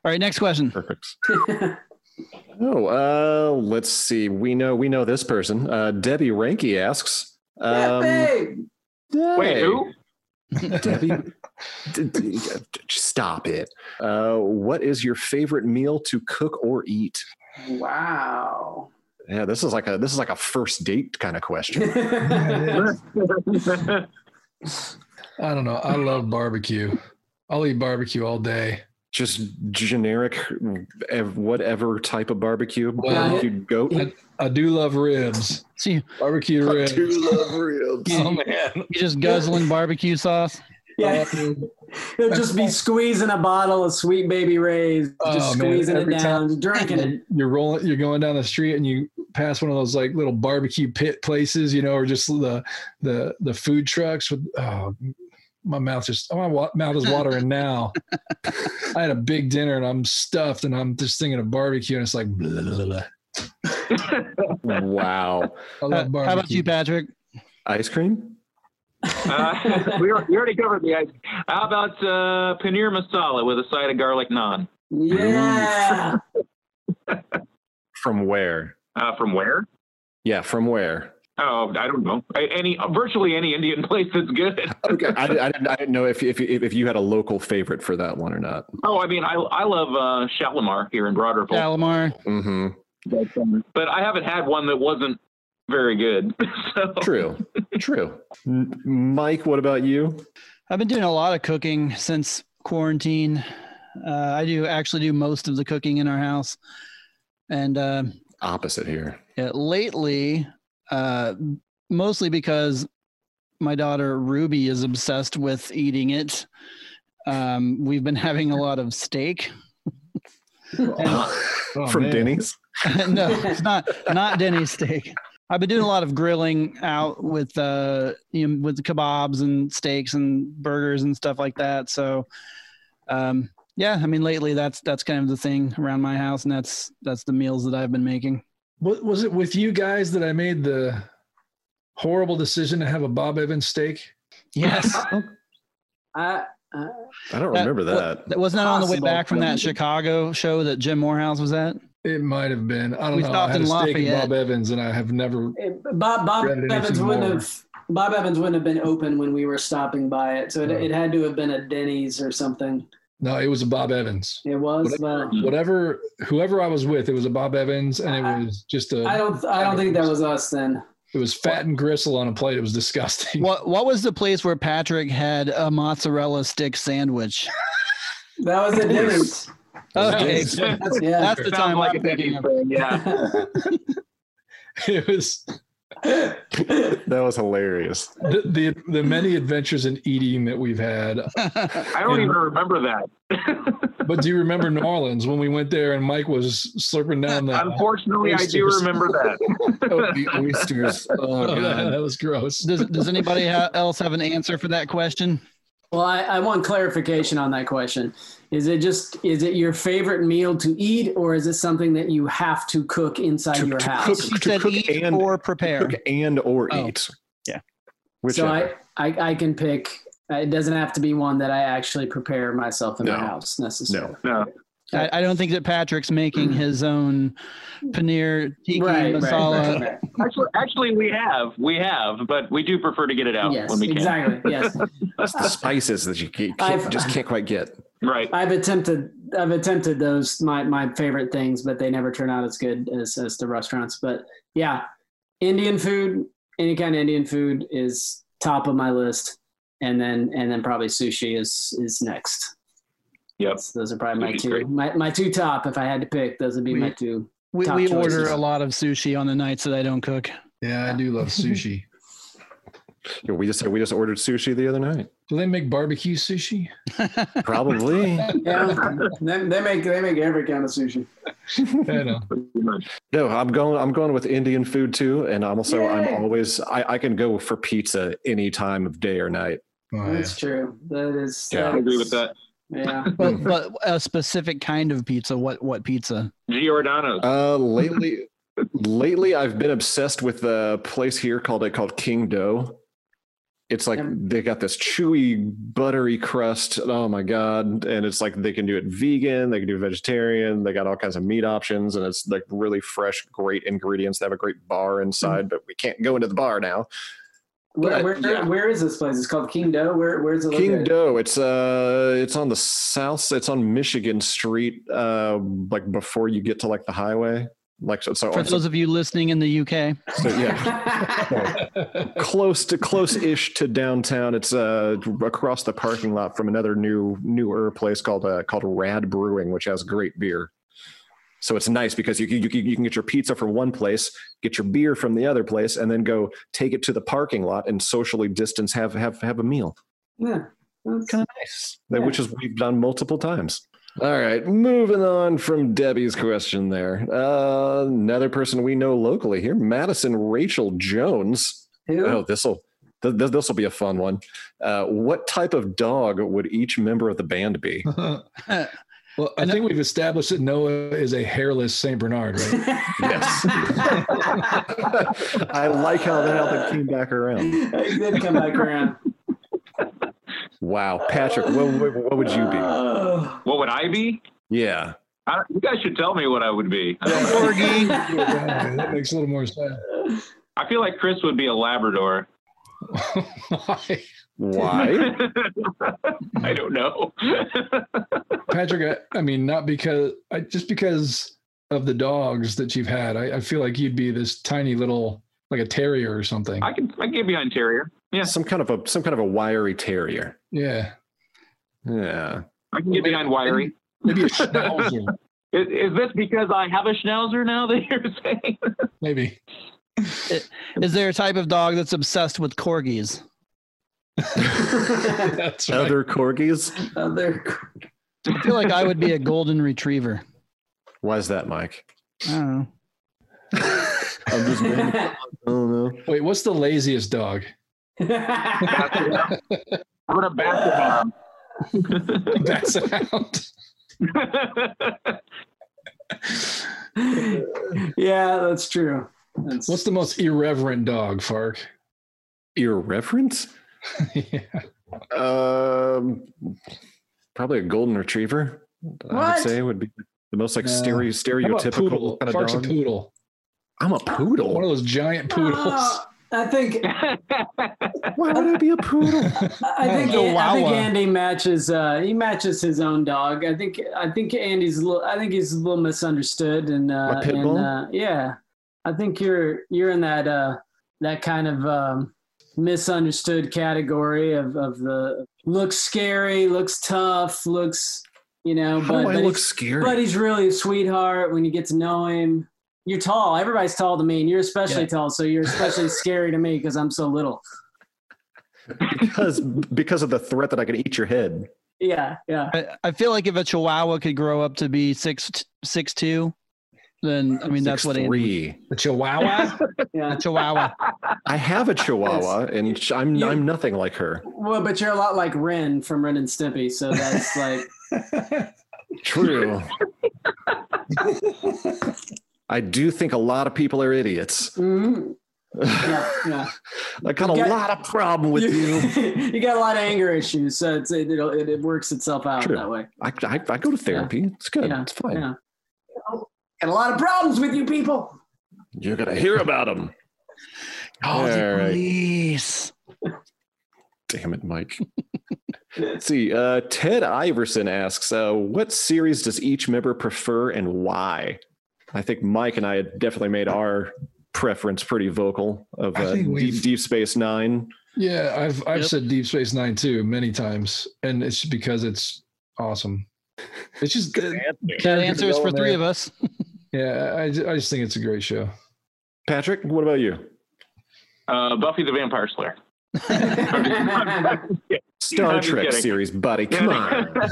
All right, next question. Perfect. Oh, uh, let's see. We know we know this person. Uh, Debbie Ranky asks. Yeah, Um, babe. Wait, who? Debbie, d- d- stop it. Uh, what is your favorite meal to cook or eat? Wow. Yeah, this is like a this is like a first date kind of question. I don't know. I love barbecue. I'll eat barbecue all day. Just generic, whatever type of barbecue. Well, barbecue goat. I, I do love ribs. See, Barbecue I ribs. I do love ribs. Oh man. you just guzzling barbecue sauce. Yeah, he'll just be squeezing a bottle of Sweet Baby Ray's, just Oh, man, squeezing it every down, drinking it. You're rolling. You're going down the street and you pass one of those like little barbecue pit places, you know, or just the the the food trucks with. Oh, my mouth just. Oh, my wa- mouth is watering now. I had a big dinner and I'm stuffed and I'm just thinking of barbecue and it's like. Blah, blah, blah. Wow. I Uh, love barbecue. how about you, Patrick? Ice cream? Uh, we, already, we already covered the ice. How about uh, paneer masala with a side of garlic naan? Yeah. From where? Uh, from where? Yeah, from where? Oh, I don't know. Any virtually any Indian place that's good. Okay, I, I, didn't, I didn't know if, if if if you had a local favorite for that one or not. Oh, I mean, I I love uh, Shalimar here in Broad Ripple, Calamar. Mm-hmm. but I haven't had one that wasn't very good. so True, true. Mike, what about you? I've been doing a lot of cooking since quarantine. Uh, I do actually do most of the cooking in our house, and uh, Opposite here. yeah, lately, uh, mostly because my daughter Ruby is obsessed with eating it. Um, we've been having a lot of steak. Oh, From man. Denny's. no, it's not not Denny's steak. I've been doing a lot of grilling out with uh you know with the kebabs and steaks and burgers and stuff like that. So um yeah, I mean lately that's that's kind of the thing around my house and that's that's the meals that I've been making. What was it with you guys that I made the horrible decision to have a Bob Evans steak? Yes. I, I, I don't remember that. That wasn't that on the way back from that Chicago show that Jim Morehouse was at? It might have been. I don't We know. I stopped had in a steak and Lafayette. Bob Evans, and I have never. it- Bob Bob Evans wouldn't more. have Bob Evans wouldn't have been open when we were stopping by it, so it, Oh. it had to have been a Denny's or something. No, it was a Bob Evans. It was. Well, Whatever, whoever I was with, it was a Bob Evans, and it was just a. I don't. I don't think that was us then. It was fat and gristle on a plate. It was disgusting. What What was the place where Patrick had a mozzarella stick sandwich? That was at Denny's. Okay, oh, that's, Yeah. that's the time like I'm a thinking of. thing, Yeah. It was That was hilarious. the, the the many adventures in eating that we've had. I don't even remember that. But do you remember New Orleans when we went there and Mike was slurping down the? Unfortunately, I do remember that. Oh, the oysters. Oh, Oh, that, God. that was gross. Does Does anybody ha- else have an answer for that question? Well, I, I want clarification on that question. Is it just is it your favorite meal to eat, or is it something that you have to cook inside To- your to house? She To said cook eat and- or prepare. Cook and or Oh, eat. yeah. Which so I, I I can pick. It doesn't have to be one that I actually prepare myself in No. my house necessarily. No. I, I don't think that Patrick's making his own paneer tikka Right, right, masala. right, right. Actually, actually, we have, we have, but we do prefer to get it out Yes, when we can. exactly. Yes, it's the spices that you can't, I've- just can't quite get. Right. I've attempted. I've attempted those my my favorite things, but they never turn out as good as as the restaurants. But yeah, Indian food, any kind of Indian food is top of my list, and then and then probably sushi is is next. Yep. Those are probably my two great. my my two top. If I had to pick, those would be my two. We, Top we order a lot of sushi on the nights that I don't cook. Yeah, I do love sushi. Yeah, We just we just ordered sushi the other night. Do they make barbecue sushi? Probably. Yeah, they, they make they make every kind of sushi. I know. No, I'm going. I'm going with Indian food too, and I'm also Yay. I'm always I, I can go for pizza any time of day or night. Oh, yeah. That's true. That is. Yeah. I agree with that. Yeah. But, but a specific kind of pizza. What what pizza? Giordano's. Uh, lately, lately I've been obsessed with a place here called it called King Dough. It's like they got this chewy, buttery crust. Oh my god! And it's like they can do it vegan, they can do vegetarian. They got all kinds of meat options, and it's like really fresh, great ingredients. They have a great bar inside, but we can't go into the bar now. Where, But, where, yeah. where is this place? It's called King Dough. Where where's it King located? Dough. It's uh, it's on the south. It's on Michigan Street, uh, like before you get to like the highway. Like so, so, For so, those of you listening in the UK, so yeah, close to close-ish to downtown. It's uh across the parking lot from another new newer place called uh, called Rad Brewing, which has great beer. So it's nice because you can, you can you can get your pizza from one place, get your beer from the other place, and then go take it to the parking lot and socially distance have have have a meal. yeah. That's- Kind of nice, Yeah. which is we've done multiple times. All right, moving on from Debbie's question there. Uh, another person we know locally here, Madison Rachel Jones. Who? Oh, this'll th- th- this'll be a fun one. Uh, what type of dog would each member of the band be? well, I think we've established that Noah is a hairless Saint Bernard, right? Yes. I like how the hell that came back around. He did come back around. Wow, Patrick, what, what, what would you be? What would I be? Yeah, I you guys should tell me what I would be. I, don't know. corgi. That makes a little more sense. I feel like Chris would be a Labrador. Why? Why? I don't know. Patrick, I, I mean, not because I just because of the dogs that you've had. I, I feel like you'd be this tiny little, like a terrier or something. I can I can get behind Terrier. Yeah, Some kind of a some kind of a wiry terrier. yeah, Yeah. I can get behind Wiry. maybe a schnauzer. Is, is this because I have a schnauzer now that you're saying? maybe. Is there a type of dog that's obsessed with corgis? That's right. Other corgis? Other. I feel like I would be a golden retriever. Why is that, Mike? I don't know. I'm just I don't know. Wait, what's the laziest dog? I'm gonna back Basset Hound. yeah, that's true. That's, What's the most irreverent dog, Fark? Irreverent? yeah. Um, probably a golden retriever. I would say would be the most like No. stereo, stereotypical poodle? kind of Fark's dog. a poodle. I'm a poodle. One of those giant poodles. Uh, I think Why would I be a poodle? I think I think Andy matches uh he matches his own dog. I think I think Andy's a little I think he's a little misunderstood and uh My pit and bull? uh yeah. I think you're you're in that uh that kind of um, misunderstood category of of the looks scary, looks tough, looks you know, How but I but look he's, scary? but he's really a sweetheart when you get to know him. You're tall. Everybody's tall to me, and you're especially Yeah. tall. So you're especially scary to me because I'm so little. because because of the threat that I could eat your head. Yeah, yeah. I, I feel like if a Chihuahua could grow up to be six six two, then I mean that's what Andy, three. The Chihuahua. Yeah. a Chihuahua. I have a Chihuahua, and I'm You- I'm nothing like her. Well, but you're a lot like Ren from Ren and Stimpy, so that's like True. I do think a lot of people are idiots. mhm. yeah, yeah. I got a lot of problem with you. you got a lot of anger issues, so it's, it, it'll- it, it works itself out True. that way. I, I, I go to therapy. It's good. Yeah, It's fine. Yeah. Got a lot of problems with you people. You're gonna hear about them. Oh, the All right. police. Damn it, Mike. Let's see. Uh, Ted Iverson asks, uh, "What series does each member prefer and why?" I think Mike and I had definitely made our preference pretty vocal of uh, Deep, Deep Space Nine. Yeah, I've I've Yep. said Deep Space Nine too many times, and it's because it's awesome. It's just uh, That character answers for three of us. Yeah, I, I just think it's a great show. Patrick, what about you? Uh, Buffy the Vampire Slayer. Star I'm Trek kidding. series, buddy. Come on.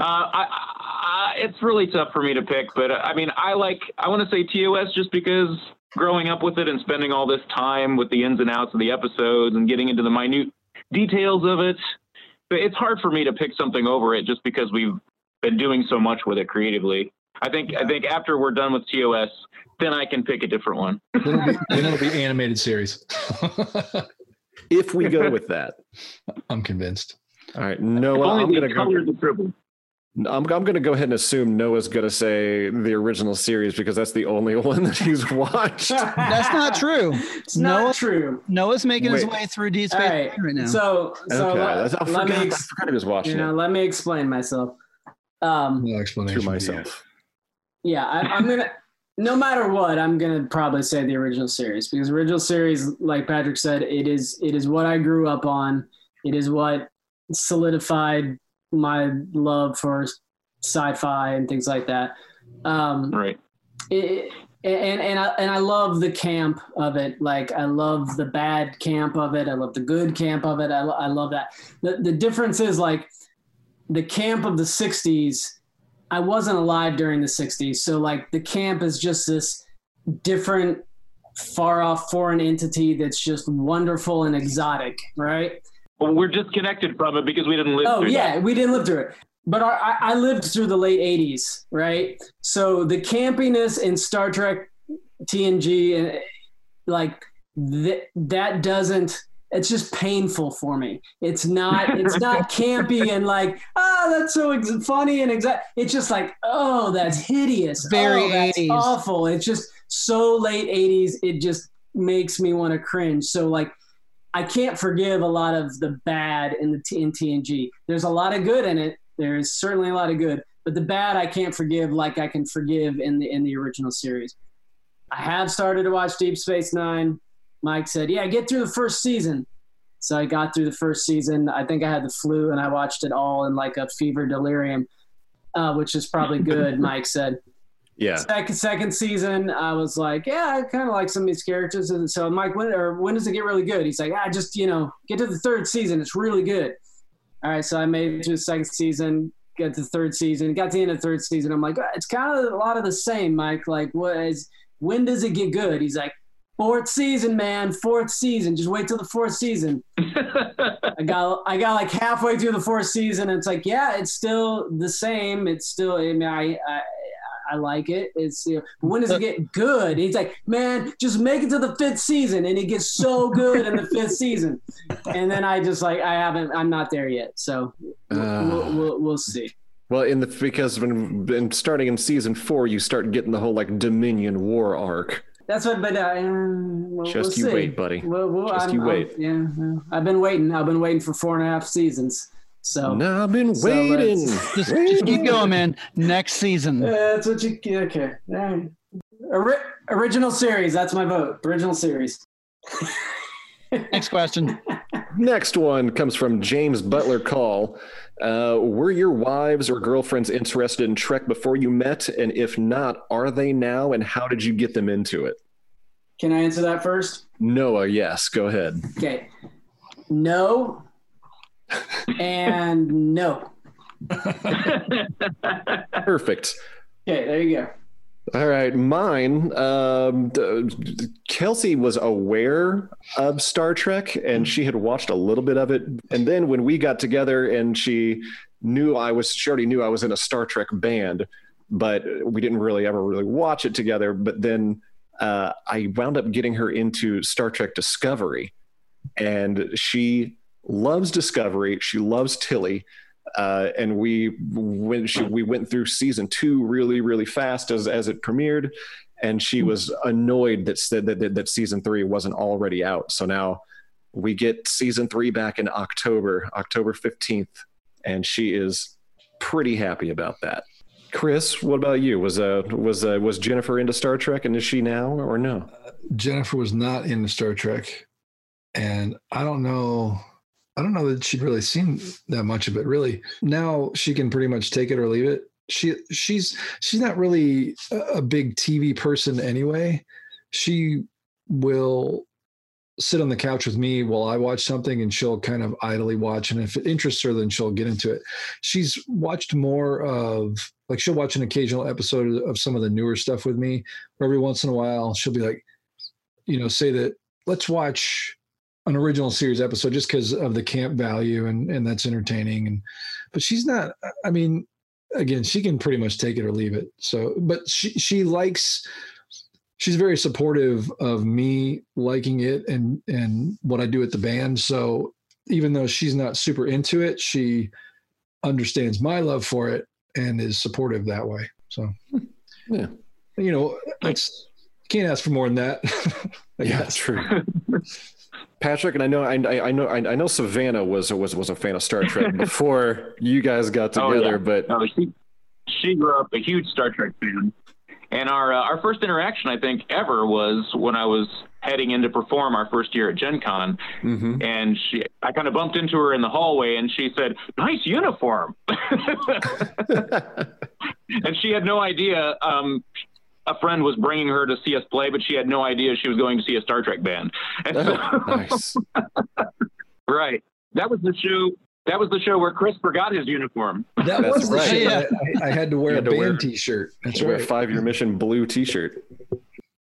Uh, I, I, it's really tough for me to pick, but uh, I mean, I like, I want to say TOS just because growing up with it and spending all this time with the ins and outs of the episodes and getting into the minute details of it, but it's hard for me to pick something over it just because we've been doing so much with it creatively. I think, I think after we're done with TOS, then I can pick a different one. Then it'll be, then it'll be animated series. if we go with that, I'm convinced. all right. If Noah, I'm gonna go. the dribble. I'm, I'm going to go ahead and assume Noah's going to say the original series because that's the only one that he's watched. That's not true. It's not true. Noah's making his way through Deep Space right. Right now. So, so okay, let, that's- I, let forgot, me, I ex- forgot he was watching you know, let me explain myself. Um, No explanation to for myself. Yeah, I, I'm gonna. No matter what, I'm gonna probably say the original series because original series, like Patrick said, it is it is what I grew up on. It is what solidified my love for sci-fi and things like that. Um, Right. it, and and I and I love the camp of it. Like I love the bad camp of it. I love the good camp of it. I, lo- I love that. The the difference is like the camp of the '60s. I wasn't alive during the '60s, so like the camp is just this different, far off foreign entity that's just wonderful and exotic, right? Well, we're disconnected from it because we didn't live oh, through it. Oh yeah, that. we didn't live through it. But our, I, I lived through the late '80s, right? So the campiness in Star Trek, TNG, and eh, like that, that doesn't. It's just painful for me. It's not. It's not campy and like, oh, that's so ex- funny and exact. It's just like, oh, that's hideous. Very oh, that's 80s. awful. It's just so late '80s. It just makes me want to cringe. So like, I can't forgive a lot of the bad in the T- in TNG. There's a lot of good in it. There's certainly a lot of good, but the bad I can't forgive like I can forgive in the in the original series. I have started to watch Deep Space Nine. Mike said, "Yeah, get through the first season." So I got through the first season. I think I had the flu, and I watched it all in like a fever delirium, uh, which is probably good. Mike said Yeah. second second season, I was like, yeah, I kind of like some of these characters. And so Mike, when or when does it get really good? He's like, ah, just you know, get to the third season. It's really good. All right, so I made it to the second season, got to the third season, got to the end of the third season. I'm like, ah, it's kind of a lot of the same, Mike. Like, what is? When does it get good? He's like, fourth season, man, fourth season. Just wait till the fourth season. I got I got like halfway through the fourth season, and it's like, yeah, it's still the same. It's still, I mean, I I, I like it. It's you know, when does it get good? He's like, man, just make it to the fifth season, and it gets so good in the fifth season. And then I just like I haven't, I'm not there yet. So we'll, Uh. we'll, we'll, we'll see. Well, in the because when, when starting in season four, you start getting the whole like Dominion War arc. That's what, but uh, we'll, Just we'll you see. wait, buddy. We'll, we'll, Just I'm- you I'm- wait. yeah, yeah. I've been waiting. I've been waiting for four and a half seasons. So No, I've been So waiting. just, just keep going, man. Next season. Uh, that's what you okay. All right. Ori- original series. That's my vote. Original series. Next question. Next one comes from James Butler Call. Uh, were your wives or girlfriends interested in Trek before you met? And if not, are they now? And how did you get them into it? Can I answer that first? Noah, yes, go ahead. Okay. No. and no. Perfect. Okay, there you go. All right, mine. Um, Kelsey was aware of Star Trek, and she had watched a little bit of it. And then when we got together, and she knew I was, she already knew I was in a Star Trek band, but we didn't really ever really watch it together. But then uh, I wound up getting her into Star Trek Discovery, and she loves Discovery. She loves Tilly uh, and we went she, we went through season two really really fast as as it premiered. And she was annoyed that said that, that that season three wasn't already out. So now we get season three back in october october 15th and she is pretty happy about that. Chris what about you? Was uh was uh, was jennifer into star trek and is she now or no? Jennifer was not into Star Trek, and I don't know. I don't know that she'd really seen that much of it. Really, now she can pretty much take it or leave it. She she's she's not really a big TV person anyway. She will sit on the couch with me while I watch something, and she'll kind of idly watch. And if it interests her, then she'll get into it. She's watched more of like she'll watch an occasional episode of some of the newer stuff with me. Every once in a while, she'll be like, you know, say that let's watch an original series episode just because of the camp value and and that's entertaining. And but she's not. I mean, again, she can pretty much take it or leave it. So, but she she likes. She's very supportive of me liking it and and what I do at the band. So even though she's not super into it, she understands my love for it and is supportive that way. So hmm. yeah you know, it's can't ask for more than that. Yeah guess. true patrick and i know i, I know I, know savannah was was was a fan of star trek before you guys got Oh, together yeah. but No, she she grew up a huge Star Trek fan, and our uh, our first interaction I think ever was when I was heading in to perform our first year at Gen Con, Mhm. and she I kind of bumped into her in the hallway, and she said, "Nice uniform," and she had no idea. Um, a friend was bringing her to see us play, but she had no idea she was going to see a Star Trek band. And so, Oh, nice right, that was the show. That was the show where Chris forgot his uniform. That That's was the right. Yeah. I, I had to wear You a to band wear- t-shirt. That's Wear a five year mission blue t-shirt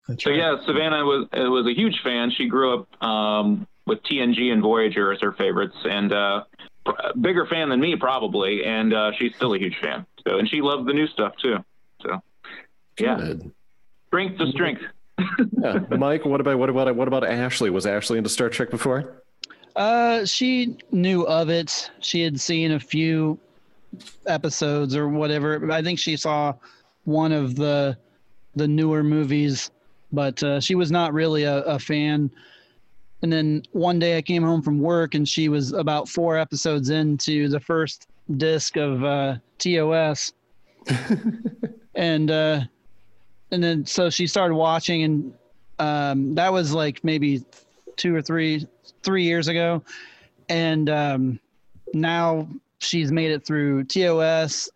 That's So right. yeah, Savannah was uh, was a huge fan. She grew up um, with TNG and Voyager as her favorites, and uh, pr- bigger fan than me probably. And uh, she's still a huge fan. So and she loved the new stuff too. So yeah, Good. strength to strength. yeah mike what about what about what about ashley was ashley into star trek before Uh, she knew of it. She had seen a few episodes or whatever. I think she saw one of the the newer movies, but uh, she was not really a, a fan. And then one day I came home from work and she was about four episodes into the first disc of uh, TOS, and uh, and then so she started watching and um, that was like maybe two or three three years ago, and um, now she's made it through TOS,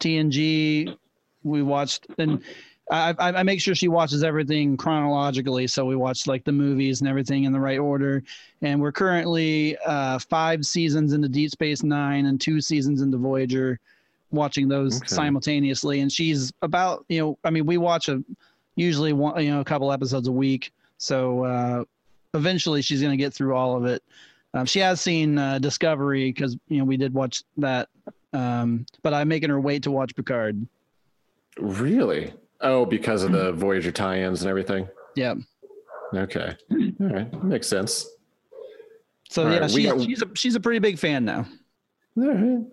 TNG. We watched, and I, I make sure she watches everything chronologically. So we watched like the movies and everything in the right order. And we're currently uh, five seasons into Deep Space Nine and two seasons into Voyager, watching those Okay. simultaneously. And she's about you know I mean we watch a usually one you know a couple episodes a week. So uh, eventually she's going to get through all of it. Um, she has seen uh, Discovery because you know we did watch that, um, but I'm making her wait to watch Picard. really oh because of the voyager tie-ins and everything Yeah. okay all right makes sense So All right, yeah, we she's, got- she's a she's a pretty big fan now. all right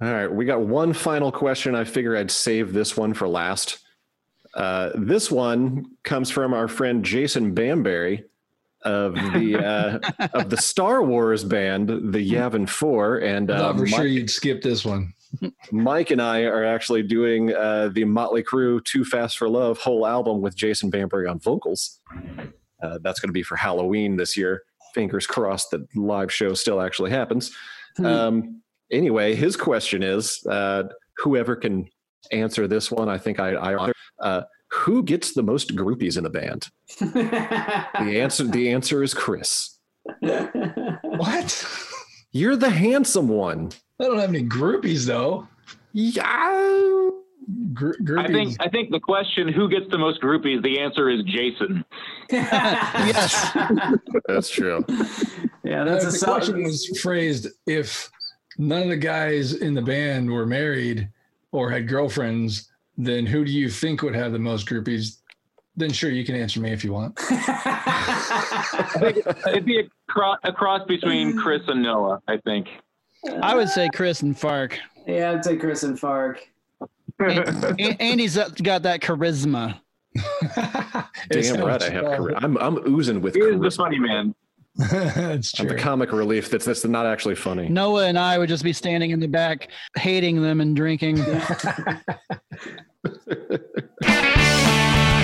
all right we got one final question i figure i'd save this one for last uh, this one comes from our friend jason bamberry of the uh, of the Star Wars band, the Yavin Four, and uh, for Mike, sure you'd skip this one. Mike and I are actually doing uh, the Motley Crue "Too Fast for Love" whole album with Jason Bambury on vocals. Uh, that's going to be for Halloween this year. Fingers crossed that live show still actually happens. Hmm. Um, anyway, his question is uh, whoever can answer this one, I think I, I uh, who gets the most groupies in the band? The answer, the answer is Chris. What? You're the handsome one. I don't have any groupies though. Yeah. Gr- groupies. I think I think the question who gets the most groupies, the answer is Jason. Yes. That's true. Yeah, Uh, that's a the question was phrased if none of the guys in the band were married or had girlfriends, then who do you think would have the most groupies? Then sure, you can answer me if you want. It'd be a, cro- a cross between Chris and Noah, I think. I would say Chris and Fark. yeah, I'd say Chris and Fark. A- Andy's got that charisma. Damn right, I have. Chari- I'm I'm oozing with He is the funny man. That's I'm true. the comic relief. That's that's not actually funny. Noah and I would just be standing in the back, hating them and drinking.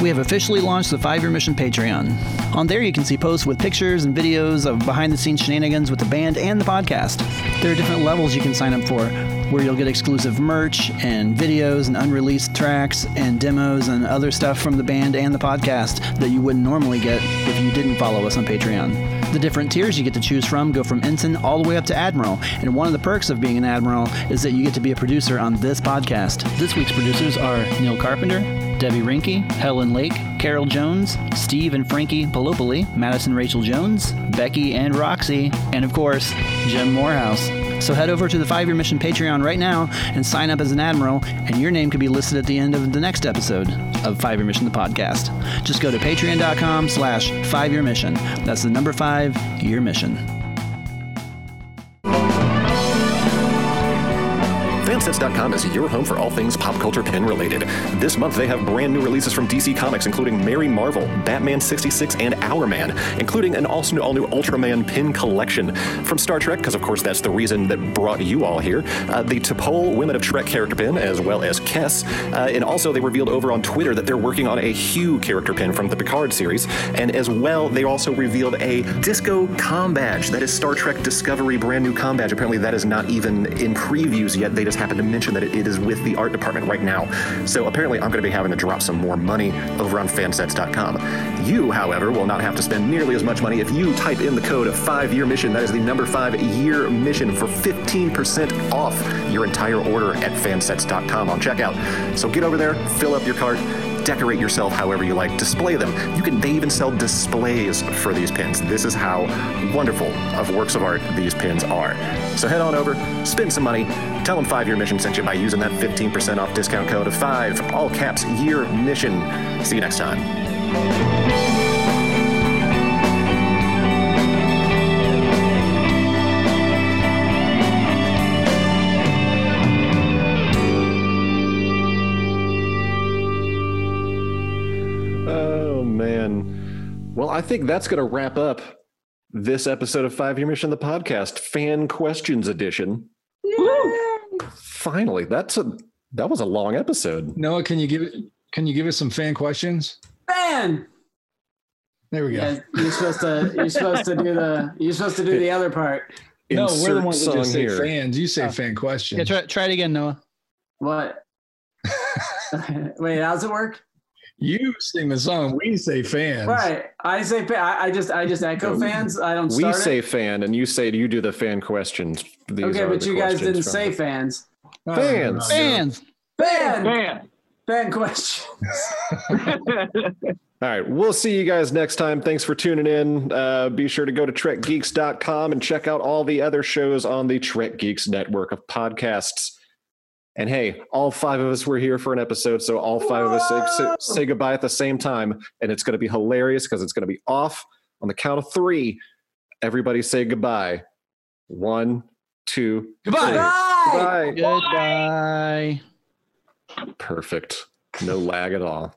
We have officially launched the Five Year Mission Patreon. On there, you can see posts with pictures and videos of behind the scenes shenanigans with the band and the podcast. There are different levels you can sign up for, where you'll get exclusive merch and videos and unreleased tracks and demos and other stuff from the band and the podcast that you wouldn't normally get if you didn't follow us on Patreon. The different tiers you get to choose from go from ensign all the way up to admiral, and one of the perks of being an admiral is that you get to be a producer on this podcast. This week's producers are Neil Carpenter, Debbie Rinke, Helen Lake, Carol Jones, Steve and Frankie Palopoli, Madison Rachel Jones, Becky and Roxy, and of course, Jim Morehouse. So head over to the Five Year Mission Patreon right now and sign up as an admiral, and your name could be listed at the end of the next episode of Five Year Mission the podcast. Just go to patreon.com slash five year mission. That's the number five year mission. Fansets.com is your home for all things pop culture pin related. This month they have brand new releases from DC Comics, including Mary Marvel, Batman 66, and Our Man, including an also all new Ultraman pin collection. From Star Trek, because of course that's the reason that brought you all here, uh, the T'Pol Women of Trek character pin, as well as Kes. Uh, and also they revealed over on Twitter that they're working on a Hugh character pin from the Picard series. And as well, they also revealed a Disco Com badge. That is Star Trek Discovery brand new com badge. Apparently that is not even in previews yet. They just happened to mention that it, is with the art department right now. So apparently I'm going to be having to drop some more money over on fansets.com. You, however, will not have to spend nearly as much money if you type in the code 5 year mission. That is the number 5 year mission for 15% off your entire order at fansets.com on checkout. So get over there, fill up your cart, decorate yourself however you like, display them. You can they even sell displays for these pins. This is how wonderful of works of art these pins are. So head on over, spend some money, tell them 5 year mission sent you by using that 15% off discount code of 5 all caps year mission. See you next time. I think that's going to wrap up this episode of Five Year Mission, the podcast, fan questions edition. Yay! Finally, that's a that was a long episode. Noah, can you give it? Can you give us some fan questions? Fan. There we go. yeah, you're supposed to. You're supposed to do the. You're supposed to do the other part. no, we're the Insert ones that just say here. fans. You say Oh. fan questions. Yeah, try, try it again, Noah. What? Wait, how's it work? You sing the song. We say fans. Right. I say. fa- I, I just. I just echo No, fans. I don't We start say it. fan, and you say you do the fan questions. These Okay, but you guys didn't say the- fans. Oh, Fans. no, no. Fans. Fan. Man. Fan question. All right, we'll see you guys next time. Thanks for tuning in. Uh, be sure to go to trekgeeks.com and check out all the other shows on the Trek Geeks network of podcasts. And hey, all five of us were here for an episode, so all five of us say, say, say goodbye at the same time, and it's going to be hilarious because it's going to be off on the count of three. Everybody say goodbye. One, two, Goodbye. three. Bye. Goodbye. Perfect. No lag at all.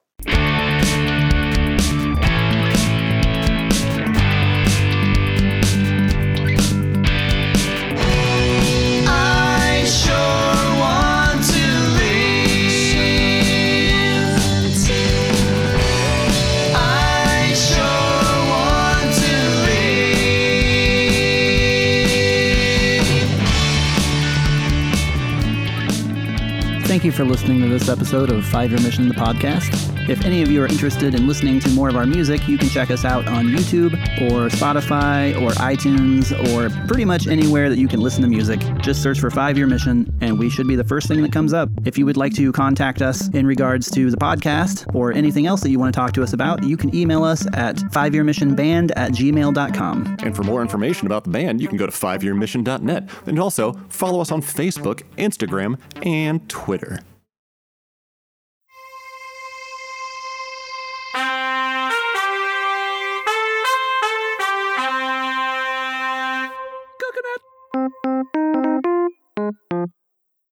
For listening to this episode of Five Year Mission, the podcast. If any of you are interested in listening to more of our music, you can check us out on YouTube or Spotify or iTunes or pretty much anywhere that you can listen to music. Just search for Five Year Mission and we should be the first thing that comes up. If you would like to contact us in regards to the podcast or anything else that you want to talk to us about, you can email us at fiveyearmissionband at gmail.com. And for more information about the band, you can go to fiveyearmission.net. And also follow us on Facebook, Instagram, and Twitter.